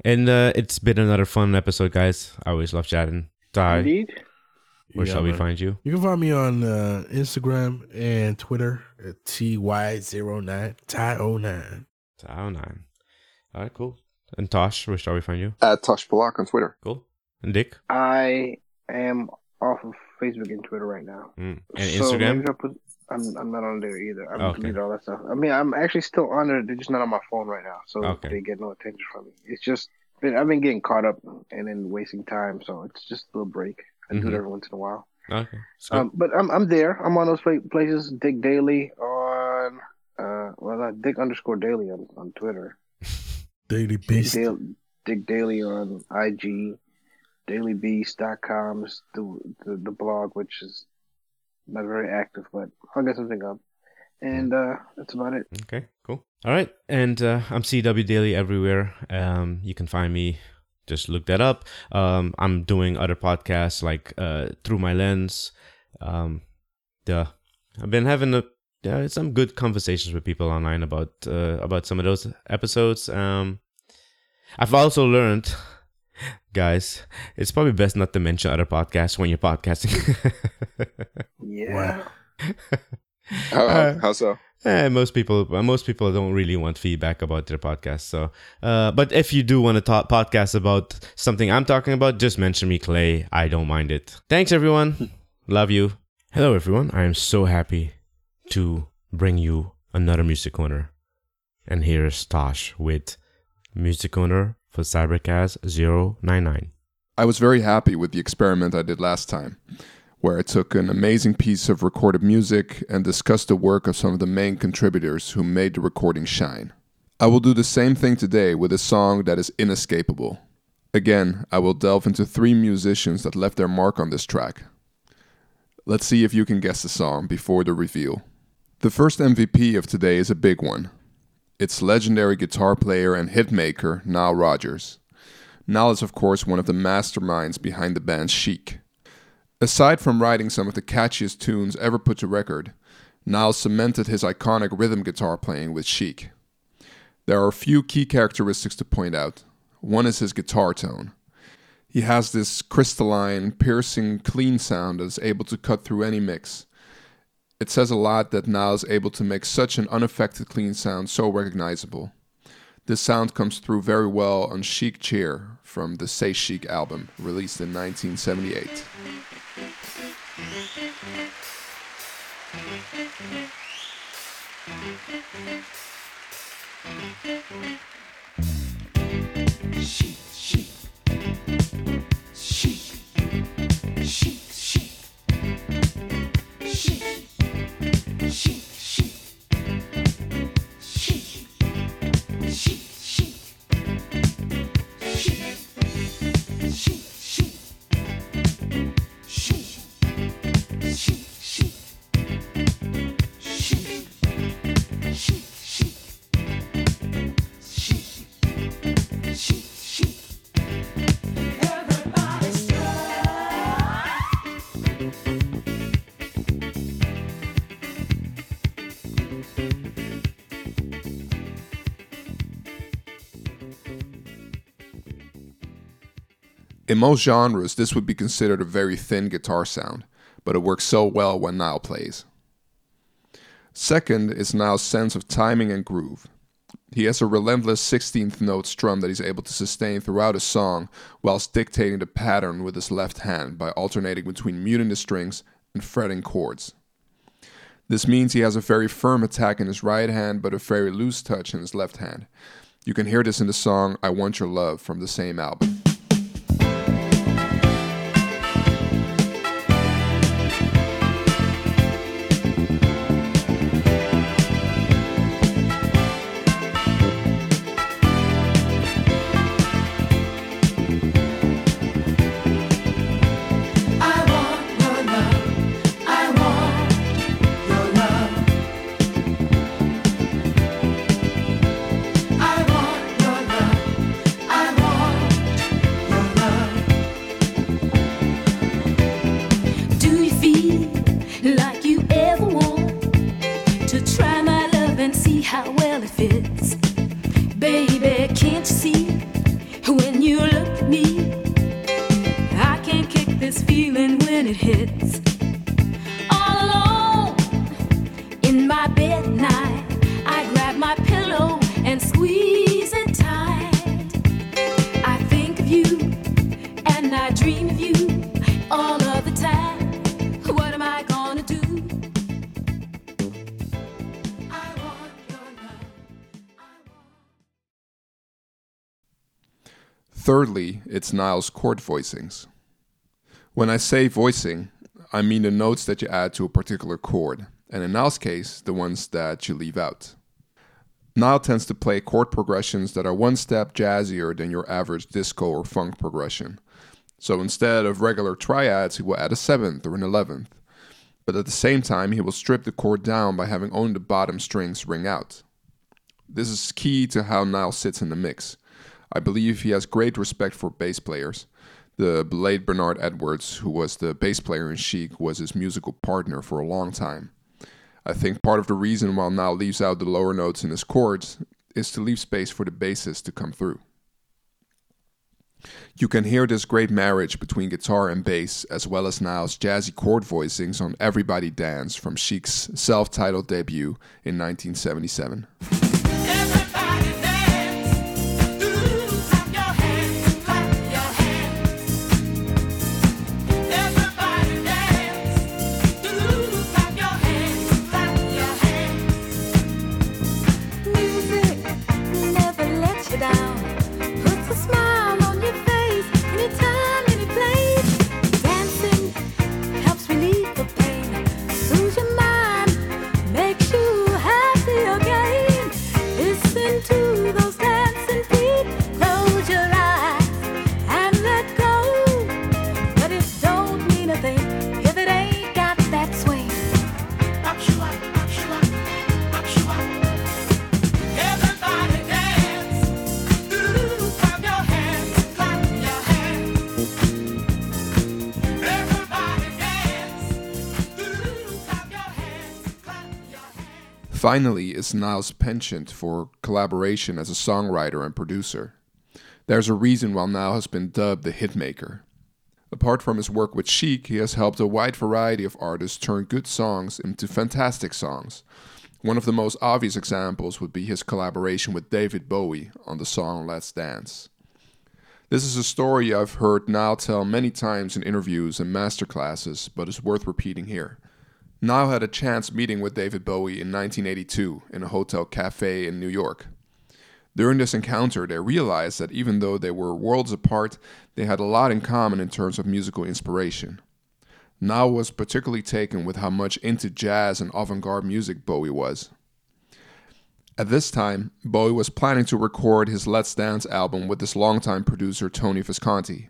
[SPEAKER 4] And uh, it's been another fun episode, guys. I always love chatting. Ty,
[SPEAKER 5] Indeed.
[SPEAKER 4] where
[SPEAKER 2] Yeah,
[SPEAKER 4] shall we find you?
[SPEAKER 2] You can find me on uh, Instagram and Twitter at ty09 ty09.
[SPEAKER 4] Ty 09. All right, cool. And Tosh, where shall we find you?
[SPEAKER 3] At Tosh Palak on Twitter.
[SPEAKER 4] Cool. And Dick
[SPEAKER 5] I am off of Facebook and Twitter right now.
[SPEAKER 4] mm. and
[SPEAKER 5] So
[SPEAKER 4] Instagram.
[SPEAKER 5] maybe I'll put, I'm, I'm not on there either. I'm
[SPEAKER 4] Okay.
[SPEAKER 5] deleted all that stuff. I mean, I'm actually still on there. They're just not on my phone right now, so
[SPEAKER 4] Okay.
[SPEAKER 5] they get no attention from me. It's just been, I've been getting caught up and then wasting time, so it's just a little break. I do
[SPEAKER 4] Mhm.
[SPEAKER 5] it every once in a while.
[SPEAKER 4] Okay.
[SPEAKER 5] Um, but I'm I'm there. I'm on those places. Dick Daily on uh well not Dick underscore Daily on, on Twitter. [laughs]
[SPEAKER 2] Daily
[SPEAKER 5] Dick,
[SPEAKER 2] Beast.
[SPEAKER 5] Dale, Dick Daily on IG. DailyBeast.com is the, the the blog, which is not very active, but I'll get something up. And uh that's about it.
[SPEAKER 4] okay, cool. All right. And uh, I'm CW Daily everywhere. Um, you can find me. Just look that up. Um, I'm doing other podcasts like uh, Through My Lens. Um, the I've been having a yeah, some good conversations with people online about uh, about some of those episodes. Um, I've also learned Guys, it's probably best not to mention other podcasts when you're podcasting.
[SPEAKER 5] Yeah. [laughs]
[SPEAKER 3] How,
[SPEAKER 4] Uh,
[SPEAKER 3] how, how so?
[SPEAKER 4] Eh, most people, most people don't really want feedback about their podcast. So, uh, but if you do want to talk podcast about something I'm talking about, just mention me, Clay. I don't mind it. Thanks, everyone. [laughs] Love you. Hello, everyone. I am so happy to bring you another music corner. And here's Tosh with music corner for Cybercast 099.
[SPEAKER 3] I was very happy with the experiment I did last time, where I took an amazing piece of recorded music and discussed the work of some of the main contributors who made the recording shine. I will do the same thing today with a song that is inescapable. Again, I will delve into three musicians that left their mark on this track. Let's see if you can guess the song before the reveal. The first MVP of today is a big one. It's legendary guitar player and hitmaker Nile Rodgers. Nile is, of course, one of the masterminds behind the band Chic. Aside from writing some of the catchiest tunes ever put to record, Nile cemented his iconic rhythm guitar playing with Chic. There are a few key characteristics to point out. One is his guitar tone. He has this crystalline, piercing, clean sound that is able to cut through any mix. It says a lot that Nile is able to make such an unaffected clean sound so recognizable. This sound comes through very well on Chic Cheer from the C'est Chic album, released in 1978. In most genres, this would be considered a very thin guitar sound, but it works so well when Nile plays. Second is Nile's sense of timing and groove. He has a relentless 16th note strum that he's able to sustain throughout a song whilst dictating the pattern with his left hand by alternating between muting the strings and fretting chords. This means he has a very firm attack in his right hand but a very loose touch in his left hand. You can hear this in the song I Want Your Love from the same album. Thirdly, it's Nile's chord voicings. When I say voicing, I mean the notes that you add to a particular chord, and in Nile's case, the ones that you leave out. Nile tends to play chord progressions that are one step jazzier than your average disco or funk progression. So instead of regular triads, he will add a seventh or an eleventh. But at the same time, he will strip the chord down by having only the bottom strings ring out. This is key to how Nile sits in the mix. I believe he has great respect for bass players. The late Bernard Edwards, who was the bass player in Chic, was his musical partner for a long time. I think part of the reason why Nile leaves out the lower notes in his chords is to leave space for the basses to come through. You can hear this great marriage between guitar and bass, as well as Niles' jazzy chord voicings on Everybody Dance from Chic's self titled debut in 1977. Finally is Nile's penchant for collaboration as a songwriter and producer. There's a reason why Nile has been dubbed the hitmaker. Apart from his work with Chic, he has helped a wide variety of artists turn good songs into fantastic songs. One of the most obvious examples would be his collaboration with David Bowie on the song Let's Dance. This is a story I've heard Niles tell many times in interviews and masterclasses, but is worth repeating here. Nile had a chance meeting with David Bowie in 1982 in a hotel cafe in New York. During this encounter, they realized that even though they were worlds apart, they had a lot in common in terms of musical inspiration. Nile was particularly taken with how much into jazz and avant garde music Bowie was. At this time, Bowie was planning to record his Let's Dance album with his longtime producer Tony Visconti.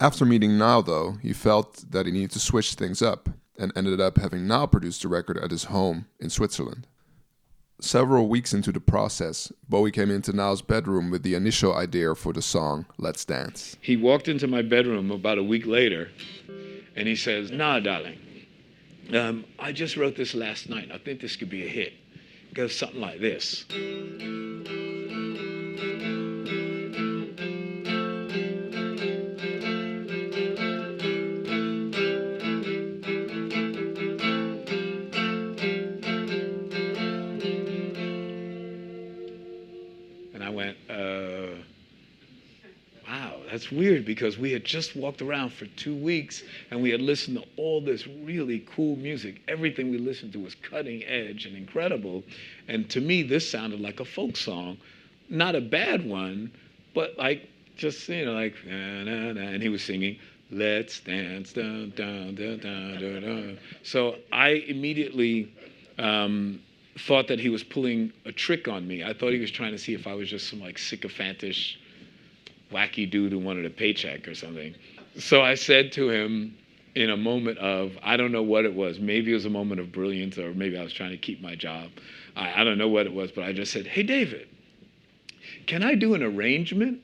[SPEAKER 3] After meeting Nile, though, he felt that he needed to switch things up and ended up having Nile produced the record at his home in Switzerland. Several weeks into the process, Bowie came into Nile's bedroom with the initial idea for the song Let's Dance.
[SPEAKER 7] He walked into my bedroom about a week later and he says, Nah, darling, um, I just wrote this last night. I think this could be a hit. It goes something like this. That's weird because we had just walked around for two weeks and we had listened to all this really cool music. Everything we listened to was cutting edge and incredible. And to me, this sounded like a folk song. Not a bad one, but like just, you know, like, nah, nah, nah. and he was singing, Let's dance, dun, dun, dun, dun, dun, dun. So I immediately um, thought that he was pulling a trick on me. I thought he was trying to see if I was just some like sycophantish wacky dude who wanted a paycheck or something. So I said to him in a moment of, I don't know what it was. Maybe it was a moment of brilliance or maybe I was trying to keep my job. I, I don't know what it was, but I just said, Hey, David, can I do an arrangement?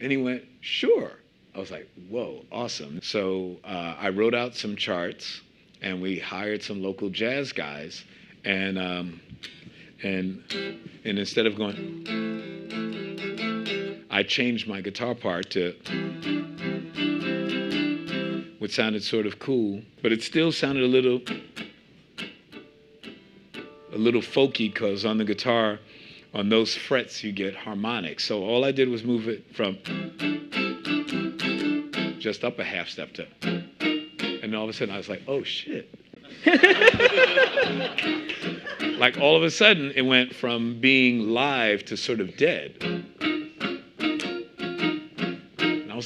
[SPEAKER 7] And he went, Sure. I was like, Whoa, awesome. So uh, I wrote out some charts and we hired some local jazz guys. And, um, and, and instead of going, I changed my guitar part to what sounded sort of cool, but it still sounded a little a little folky because on the guitar, on those frets you get harmonics. So all I did was move it from just up a half step to, and all of a sudden I was like, oh shit. [laughs] like all of a sudden it went from being live to sort of dead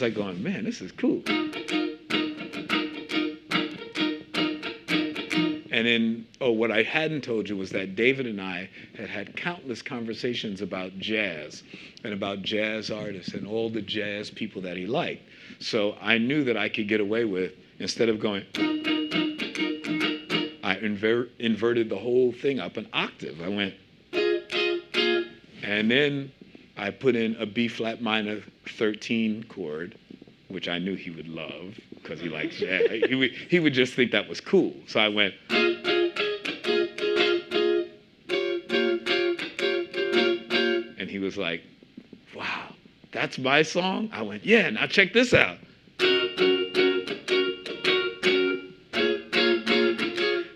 [SPEAKER 7] was like going, man, this is cool. And then, oh, what I hadn't told you was that David and I had had countless conversations about jazz and about jazz artists and all the jazz people that he liked. So I knew that I could get away with, instead of going, I inver- inverted the whole thing up an octave. I went, and then I put in a B flat minor 13 chord, which I knew he would love because he likes jazz. he, would, he would just think that was cool. So I went. And he was like, wow, that's my song? I went, yeah, now check this out.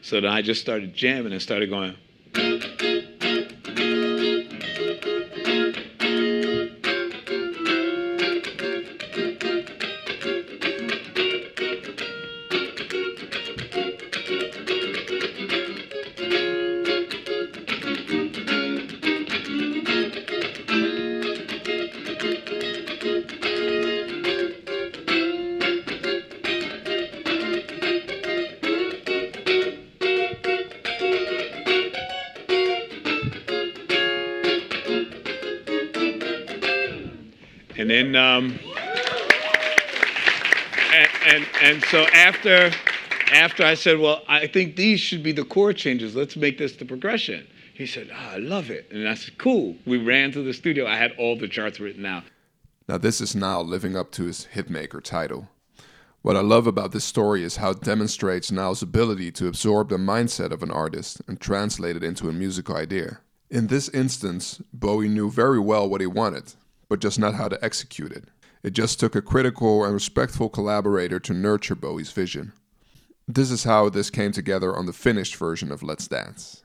[SPEAKER 7] So then I just started jamming and started going. After after I said, well, I think these should be the chord changes. Let's make this the progression. He said, oh, I love it. And I said, cool. We ran to the studio. I had all the charts written out.
[SPEAKER 3] Now, this is now living up to his hitmaker title. What I love about this story is how it demonstrates Nile's ability to absorb the mindset of an artist and translate it into a musical idea. In this instance, Bowie knew very well what he wanted, but just not how to execute it. It just took a critical and respectful collaborator to nurture Bowie's vision. This is how this came together on the finished version of Let's Dance.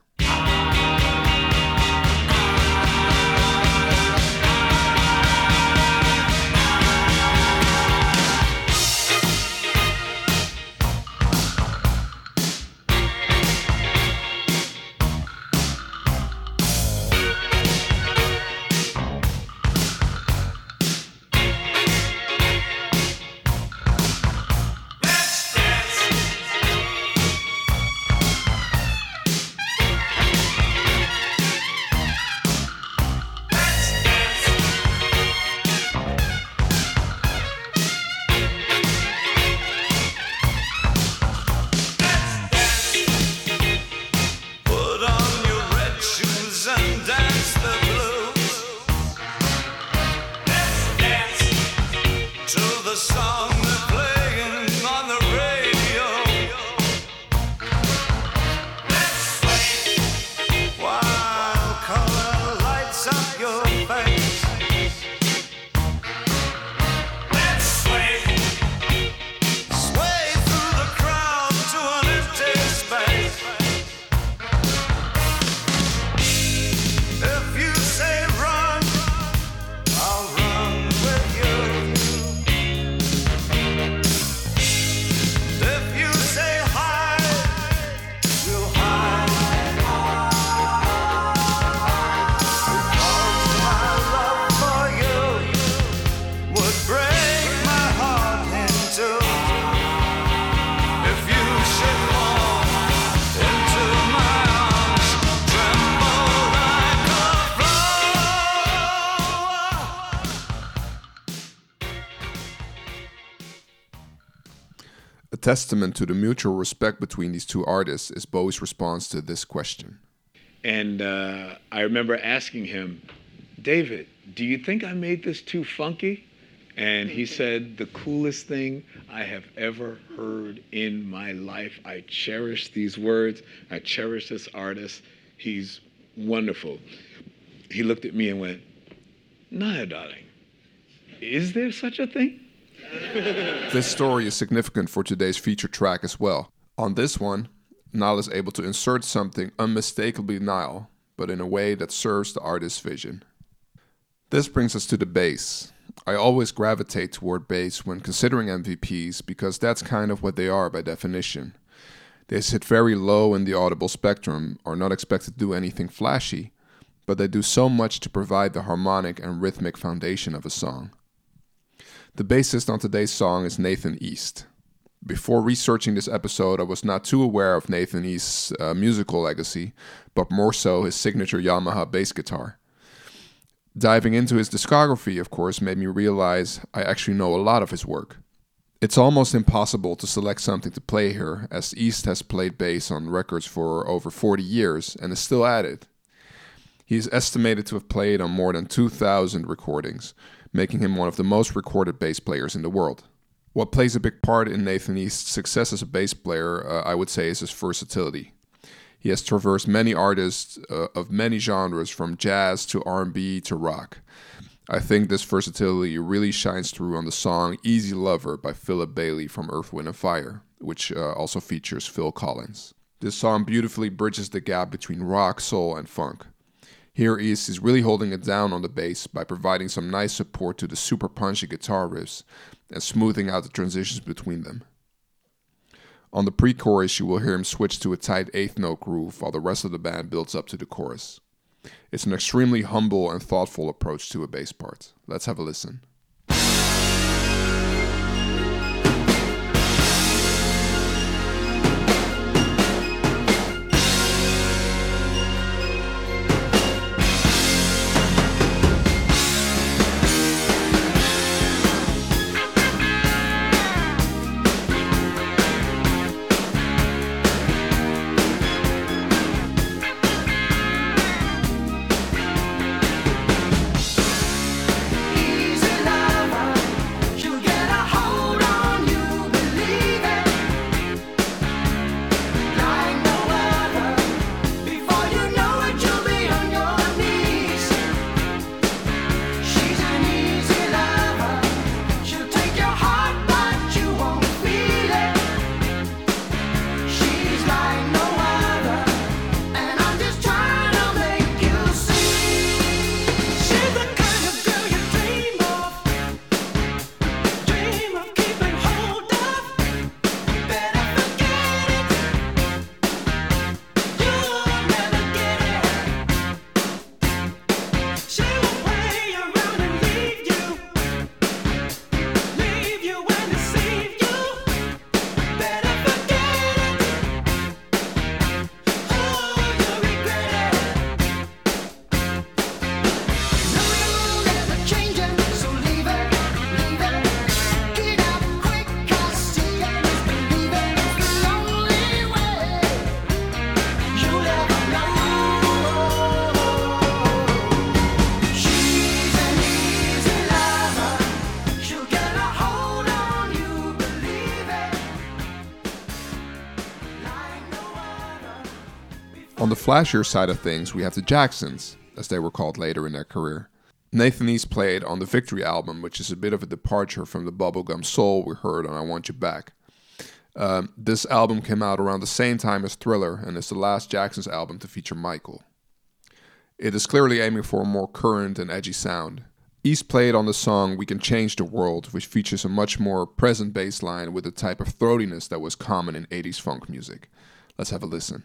[SPEAKER 3] Testament to the mutual respect between these two artists is Bowie's response to this question.
[SPEAKER 7] And uh, I remember asking him, David, do you think I made this too funky? And he said, the coolest thing I have ever heard in my life. I cherish these words. I cherish this artist. He's wonderful. He looked at me and went, Naya, darling, is there such a thing? [laughs]
[SPEAKER 3] This story is significant for today's feature track as well. On this one, Nile is able to insert something unmistakably Nile, but in a way that serves the artist's vision. This brings us to the bass. I always gravitate toward bass when considering MVPs because that's kind of what they are by definition. They sit very low in the audible spectrum, are not expected to do anything flashy, but they do so much to provide the harmonic and rhythmic foundation of a song. The bassist on today's song is Nathan East. Before researching this episode, I was not too aware of Nathan East's uh, musical legacy, but more so his signature Yamaha bass guitar. Diving into his discography, of course, made me realize I actually know a lot of his work. It's almost impossible to select something to play here, as East has played bass on records for over 40 years and is still at it. He is estimated to have played on more than 2,000 recordings, making him one of the most recorded bass players in the world. What plays a big part in Nathan East's success as a bass player, uh, I would say, is his versatility. He has traversed many artists uh, of many genres, from jazz to R&B to rock.
[SPEAKER 8] I think this versatility really shines through on the song Easy Lover by Philip Bailey from Earth, Wind, Fire, which uh, also features Phil Collins. This song beautifully bridges the gap between rock, soul, and funk. Here East is really holding it down on the bass by providing some nice support to the super punchy guitar riffs and smoothing out the transitions between them. On the pre chorus, you will hear him switch to a tight eighth note groove while the rest of the band builds up to the chorus. It's an extremely humble and thoughtful approach to a bass part. Let's have a listen. Flashier side of things, we have the Jacksons, as they were called later in their career. Nathan East played on the Victory album, which is a bit of a departure from the bubblegum soul we heard on I Want You Back. Um, this album came out around the same time as Thriller and is the last Jacksons album to feature Michael. It is clearly aiming for a more current and edgy sound. East played on the song We Can Change the World, which features a much more present bass line with a type of throatiness that was common in 80s funk music. Let's have a listen.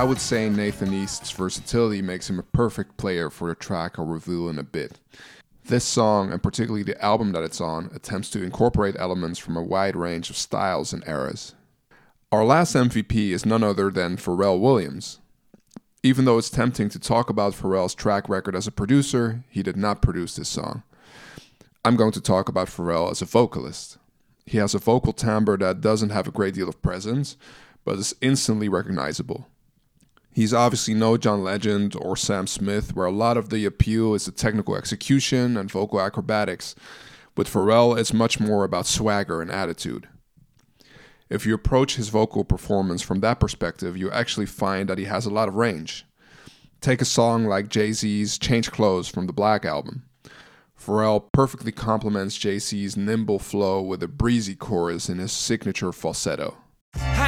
[SPEAKER 8] I would say Nathan East's versatility makes him a perfect player for the track I'll reveal in a bit. This song, and particularly the album that it's on, attempts to incorporate elements from a wide range of styles and eras. Our last MVP is none other than Pharrell Williams. Even though it's tempting to talk about Pharrell's track record as a producer, he did not produce this song. I'm going to talk about Pharrell as a vocalist. He has a vocal timbre that doesn't have a great deal of presence, but is instantly recognizable.
[SPEAKER 3] He's obviously no John Legend or Sam Smith, where a lot of the appeal is the technical execution and vocal acrobatics. With Pharrell, it's much more about swagger and attitude. If you approach his vocal performance from that perspective, you actually find that he has a lot of range. Take a song like Jay Z's Change Clothes from the Black Album. Pharrell perfectly complements Jay Z's nimble flow with a breezy chorus in his signature falsetto.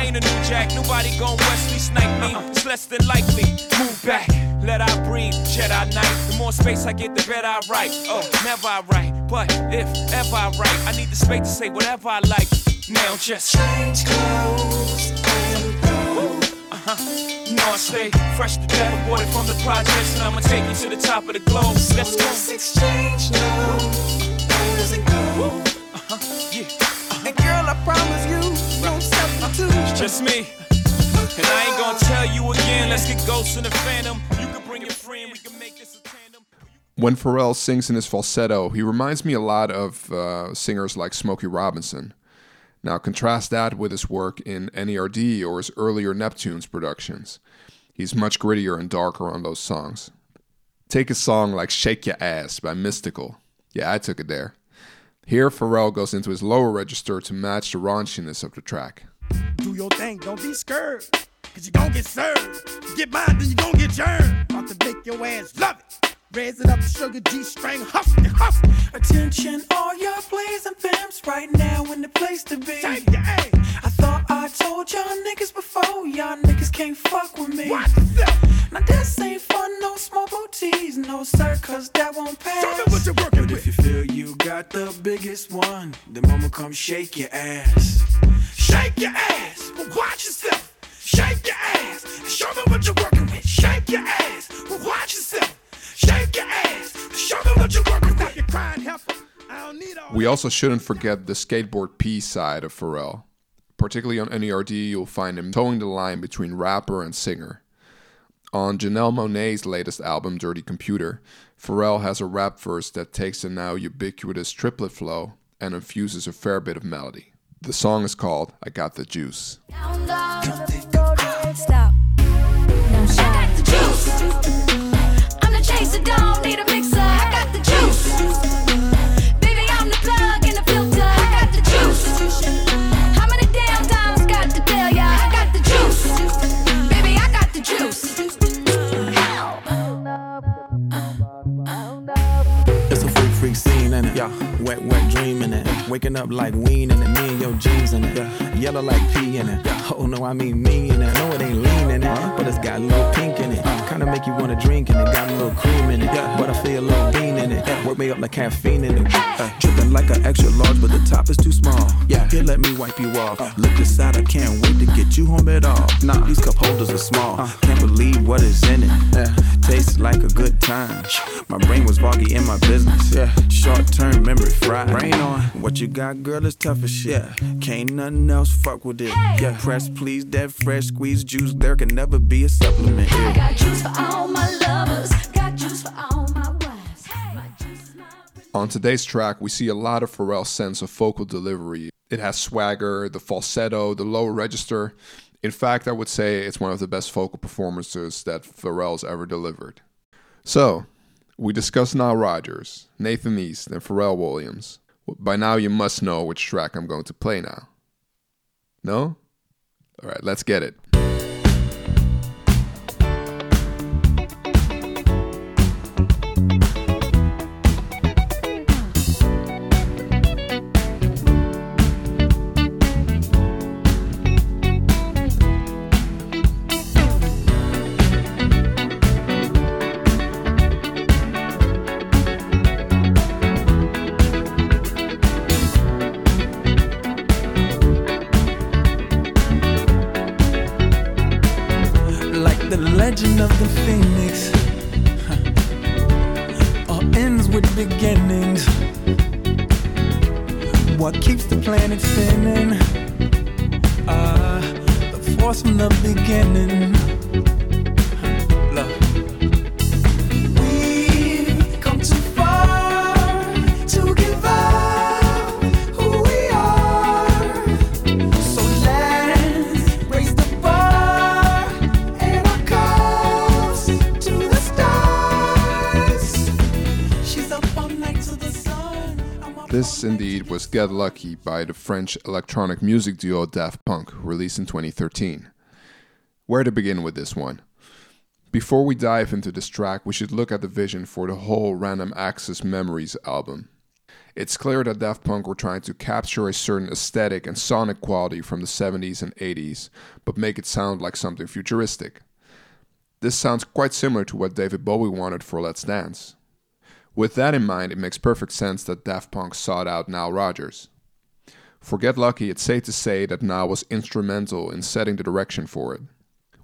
[SPEAKER 9] I ain't a new jack, nobody gon' Wesley snipe me. It's less than likely. Move back, let I breathe, Jedi Knight. The more space I get, the better I write. Oh, never I write, but if ever I write, I need the space to say whatever I like. Now just change clothes and go. Uh-huh. You know I stay fresh to death, aborted from the projects, and I'ma take you to the top of the globe. Let's go. Let's exchange now. Where's it go? Uh-huh. Yeah.
[SPEAKER 10] And girl, I promise you,
[SPEAKER 9] It's just me. And I ain't gonna tell you again. Let's get ghosts in the phantom. You can bring your friend, we can make this a tandem.
[SPEAKER 3] When Pharrell sings in his falsetto, he reminds me a lot of uh, singers like Smokey Robinson. Now, contrast that with his work in NERD or his earlier Neptunes productions. He's much grittier and darker on those songs. Take a song like Shake Your Ass by Mystikal. Yeah, I took it there. Here, Pharrell goes into his lower register to match the raunchiness of the track.
[SPEAKER 10] Do your thing, don't be scared. Cause you gon' get served. Get mine, then you gon' get yours. About to make your ass love it. Raise it up, sugar G string, huff and huff.
[SPEAKER 8] Attention, all y'all plays and pimps right now in the place to be.
[SPEAKER 10] Shake your.
[SPEAKER 8] I thought I told y'all niggas before, y'all niggas can't fuck with me.
[SPEAKER 10] Watch yourself.
[SPEAKER 8] Now this ain't for no small booties, no sir, cause that won't pass.
[SPEAKER 10] Show me what you're working
[SPEAKER 8] But if you feel you got the biggest one, then mama come shake your ass.
[SPEAKER 10] Shake your ass, but watch yourself. Shake your ass. Show me what you're working with. Shake your ass, but watch yourself. Shake your ass. Show me what you're working with. You're crying heifer. I don't need all
[SPEAKER 3] We also shouldn't forget the skateboard P side of Pharrell. Particularly on NERD, you'll find him toeing the line between rapper and singer. On Janelle Monae's latest album, Dirty Computer, Pharrell has a rap verse that takes the now ubiquitous triplet flow and infuses a fair bit of melody. The song is called I Got the Juice.
[SPEAKER 1] Stop. No in
[SPEAKER 11] it. Yeah. Wet, wet dreaming it. Waking up like wean in it. Me and your jeans in it. Yellow like pee in it. Oh no, I mean me in it. No, it ain't lean in it. But it's got a little pink in it. Kinda make you wanna drink in it. Got a little cream in it. But I feel a little bean in it. Work me up like caffeine in it. Uh, dripping like an extra large, but the top is too small. Yeah. Here, let me wipe you off. Look aside, I can't wait to get you home at all. Nah, these cup holders are small. Can't believe what is in it. Tastes like a good time. My brain was foggy in my business. Yeah. Short term memory fried. Brain on. What you got, girl, is tough as shit. Can't nothing else fuck with it. Yeah. Press please, that fresh squeeze juice. There can never be a supplement.
[SPEAKER 1] I got juice for all my lovers. Got juice for all my wives. My my
[SPEAKER 3] On today's track, we see a lot of Pharrell's sense of vocal delivery. It has swagger, the falsetto, the low register. In fact, I would say it's one of the best vocal performances that Pharrell's ever delivered. So, we discussed Nile Rodgers, Nathan East, and Pharrell Williams. By now, you must know which track I'm going to play now. No? All right, let's get it. French electronic music duo Daft Punk, released in 2013. Where to begin with this one? Before we dive into this track, we should look at the vision for the whole Random Access Memories album. It's clear that Daft Punk were trying to capture a certain aesthetic and sonic quality from the 70s and 80s, but make it sound like something futuristic. This sounds quite similar to what David Bowie wanted for Let's Dance. With that in mind, it makes perfect sense that Daft Punk sought out Nile Rodgers. For Get Lucky, it's safe to say that Nile was instrumental in setting the direction for it.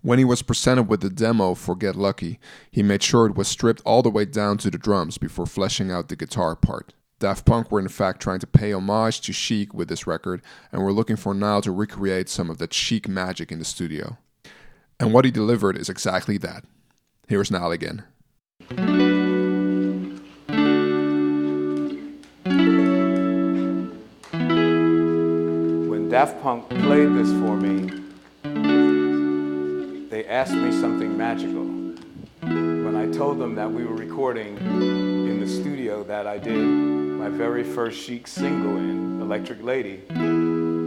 [SPEAKER 3] When he was presented with the demo for Get Lucky, he made sure it was stripped all the way down to the drums before fleshing out the guitar part. Daft Punk were in fact trying to pay homage to Chic with this record and were looking for Nile to recreate some of that Chic magic in the studio. And what he delivered is exactly that. Here's Nile again.
[SPEAKER 7] Daft Punk played this for me, they asked me something magical. When I told them that we were recording in the studio that I did my very first Chic single in, Electric Lady,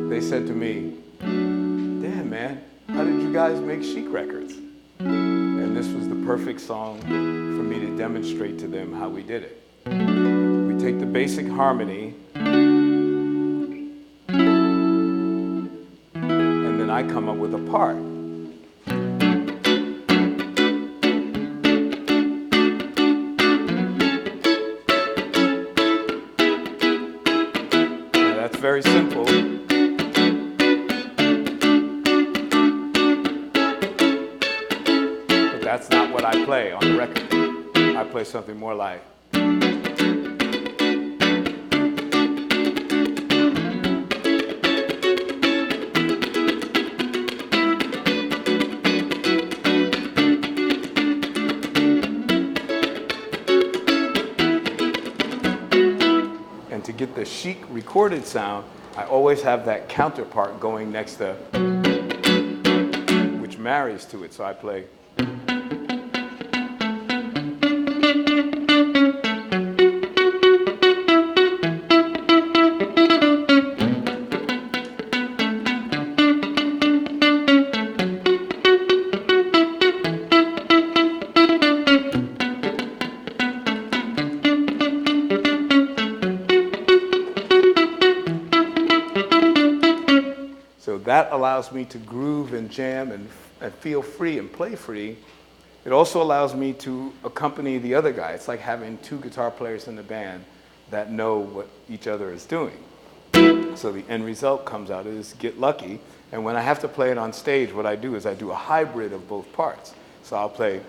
[SPEAKER 7] they said to me, Damn, man, how did you guys make Chic records? And this was the perfect song for me to demonstrate to them how we did it. We take the basic harmony I come up with a part. That's very simple. But that's not what I play on the record. I play something more like. Chic recorded sound, I always have that counterpart going next to, which marries to it. So I play. Me to groove and jam and, and feel free and play free. It also allows me to accompany the other guy. It's like having two guitar players in the band that know what each other is doing. So the end result comes out is get lucky. And when I have to play it on stage, what I do is I do a hybrid of both parts. So I'll play.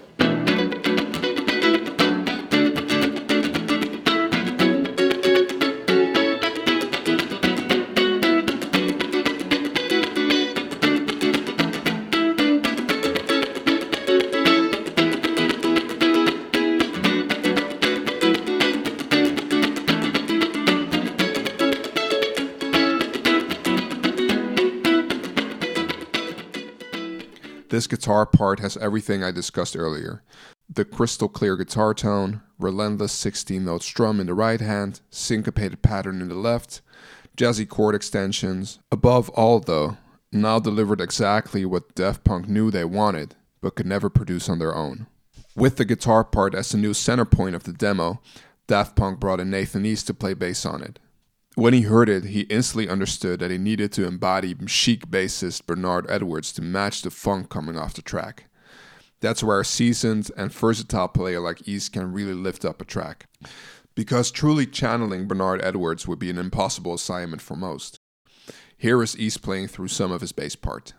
[SPEAKER 3] Guitar part has everything I discussed earlier the crystal clear guitar tone, relentless 16 note strum in the right hand, syncopated pattern in the left, jazzy chord extensions. Above all, though, Nile delivered exactly what Daft Punk knew they wanted, but could never produce on their own. With the guitar part as the new center point of the demo, Daft Punk brought in Nathan East to play bass on it. When he heard it, he instantly understood that he needed to embody chic bassist Bernard Edwards to match the funk coming off the track. That's where a seasoned and versatile player like East can really lift up a track. Because truly channeling Bernard Edwards would be an impossible assignment for most. Here is East playing through some of his bass part.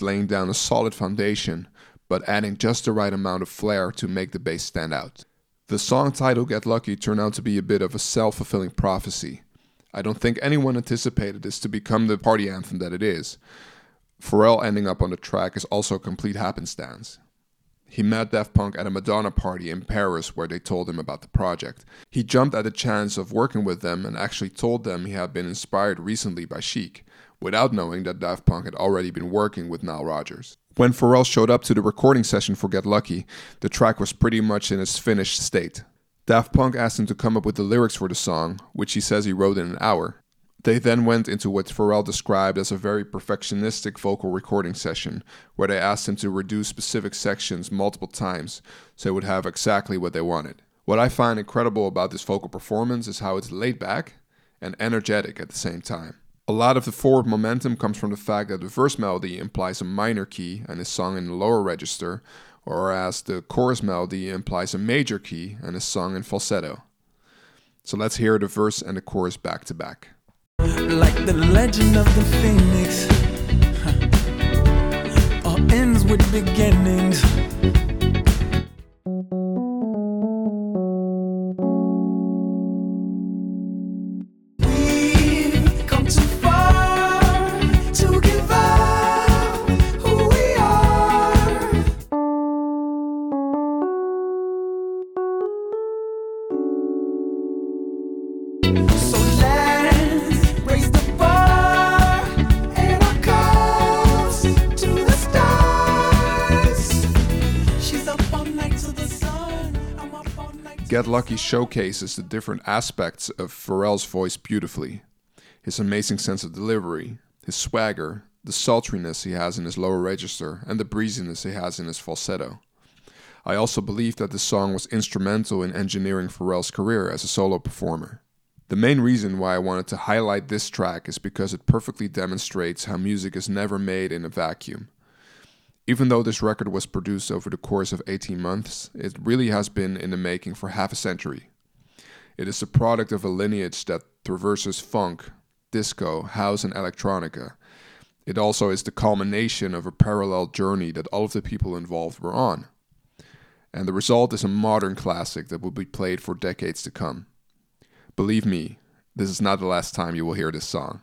[SPEAKER 3] Laying down a solid foundation, but adding just the right amount of flair to make the bass stand out. The song title Get Lucky turned out to be a bit of a self fulfilling prophecy. I don't think anyone anticipated this to become the party anthem that it is. Pharrell ending up on the track is also a complete happenstance. He met Daft Punk at a Madonna party in Paris where they told him about the project. He jumped at the chance of working with them and actually told them he had been inspired recently by Chic, without knowing that Daft Punk had already been working with Nile Rodgers. When Pharrell showed up to the recording session for Get Lucky, the track was pretty much in its finished state. Daft Punk asked him to come up with the lyrics for the song, which he says he wrote in an hour. They then went into what Pharrell described as a very perfectionistic vocal recording session, where they asked him to reduce specific sections multiple times so it would have exactly what they wanted. What I find incredible about this vocal performance is how it's laid back and energetic at the same time. A lot of the forward momentum comes from the fact that the verse melody implies a minor key and is sung in the lower register, whereas the chorus melody implies a major key and is sung in falsetto. So let's hear the verse and the chorus back to back.
[SPEAKER 8] Like the legend of the phoenix. huh, All ends with beginnings.
[SPEAKER 3] Lucky showcases the different aspects of Pharrell's voice beautifully. His amazing sense of delivery, his swagger, the sultriness he has in his lower register, and the breeziness he has in his falsetto. I also believe that the song was instrumental in engineering Pharrell's career as a solo performer. The main reason why I wanted to highlight this track is because it perfectly demonstrates how music is never made in a vacuum. Even though this record was produced over the course of 18 months, it really has been in the making for half a century. It is the product of a lineage that traverses funk, disco, house, and electronica. It also is the culmination of a parallel journey that all of the people involved were on. And the result is a modern classic that will be played for decades to come. Believe me, this is not the last time you will hear this song.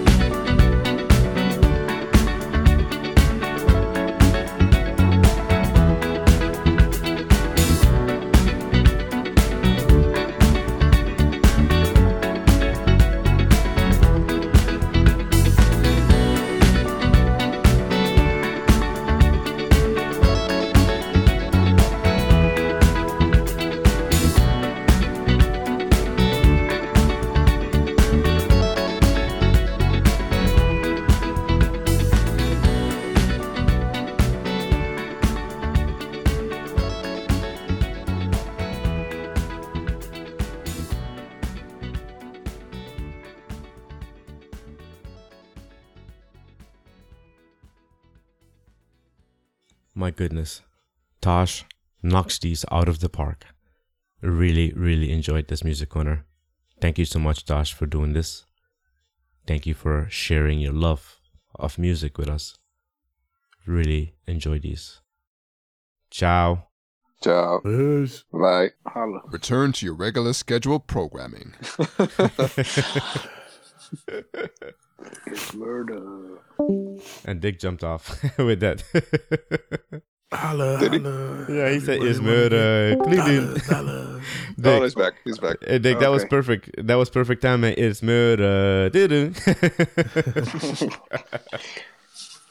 [SPEAKER 4] My goodness. Tosh knocks these out of the park. Really, really enjoyed this music corner. Thank you so much, Tosh, for doing this. Thank you for sharing your love of music with us. Really enjoy these. Ciao.
[SPEAKER 3] Ciao.
[SPEAKER 2] Peace.
[SPEAKER 3] Bye.
[SPEAKER 5] Holla.
[SPEAKER 3] Return to your regular scheduled programming. [laughs] [laughs]
[SPEAKER 5] It's murder.
[SPEAKER 4] And Dick jumped off [laughs] with that.
[SPEAKER 2] Holla,
[SPEAKER 3] Did
[SPEAKER 2] holla.
[SPEAKER 4] yeah, he said,
[SPEAKER 2] Everybody
[SPEAKER 4] "Is murder."
[SPEAKER 2] get
[SPEAKER 4] Clean
[SPEAKER 2] Holla, holla. [laughs]
[SPEAKER 3] Oh,
[SPEAKER 4] Dick,
[SPEAKER 3] he's back. He's back.
[SPEAKER 4] uh, Dick, that was perfect. That was perfect timing. It's murder. Doo-doo. [laughs]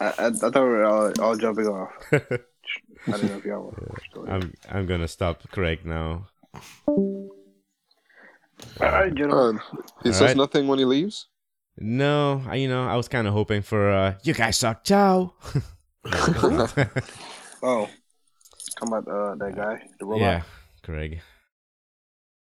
[SPEAKER 5] I, I, I thought we were all, all jumping off. I don't know if y'all were. still there.
[SPEAKER 4] I'm I'm gonna stop Craig now.
[SPEAKER 5] All right, gentlemen.
[SPEAKER 3] Uh, he
[SPEAKER 4] All
[SPEAKER 3] says
[SPEAKER 4] right.
[SPEAKER 3] nothing when he leaves.
[SPEAKER 4] No, I, you know, I was kind of hoping for uh, you guys suck. Ciao. [laughs] [laughs]
[SPEAKER 5] Oh, come about uh, that guy, the robot.
[SPEAKER 4] yeah, Craig.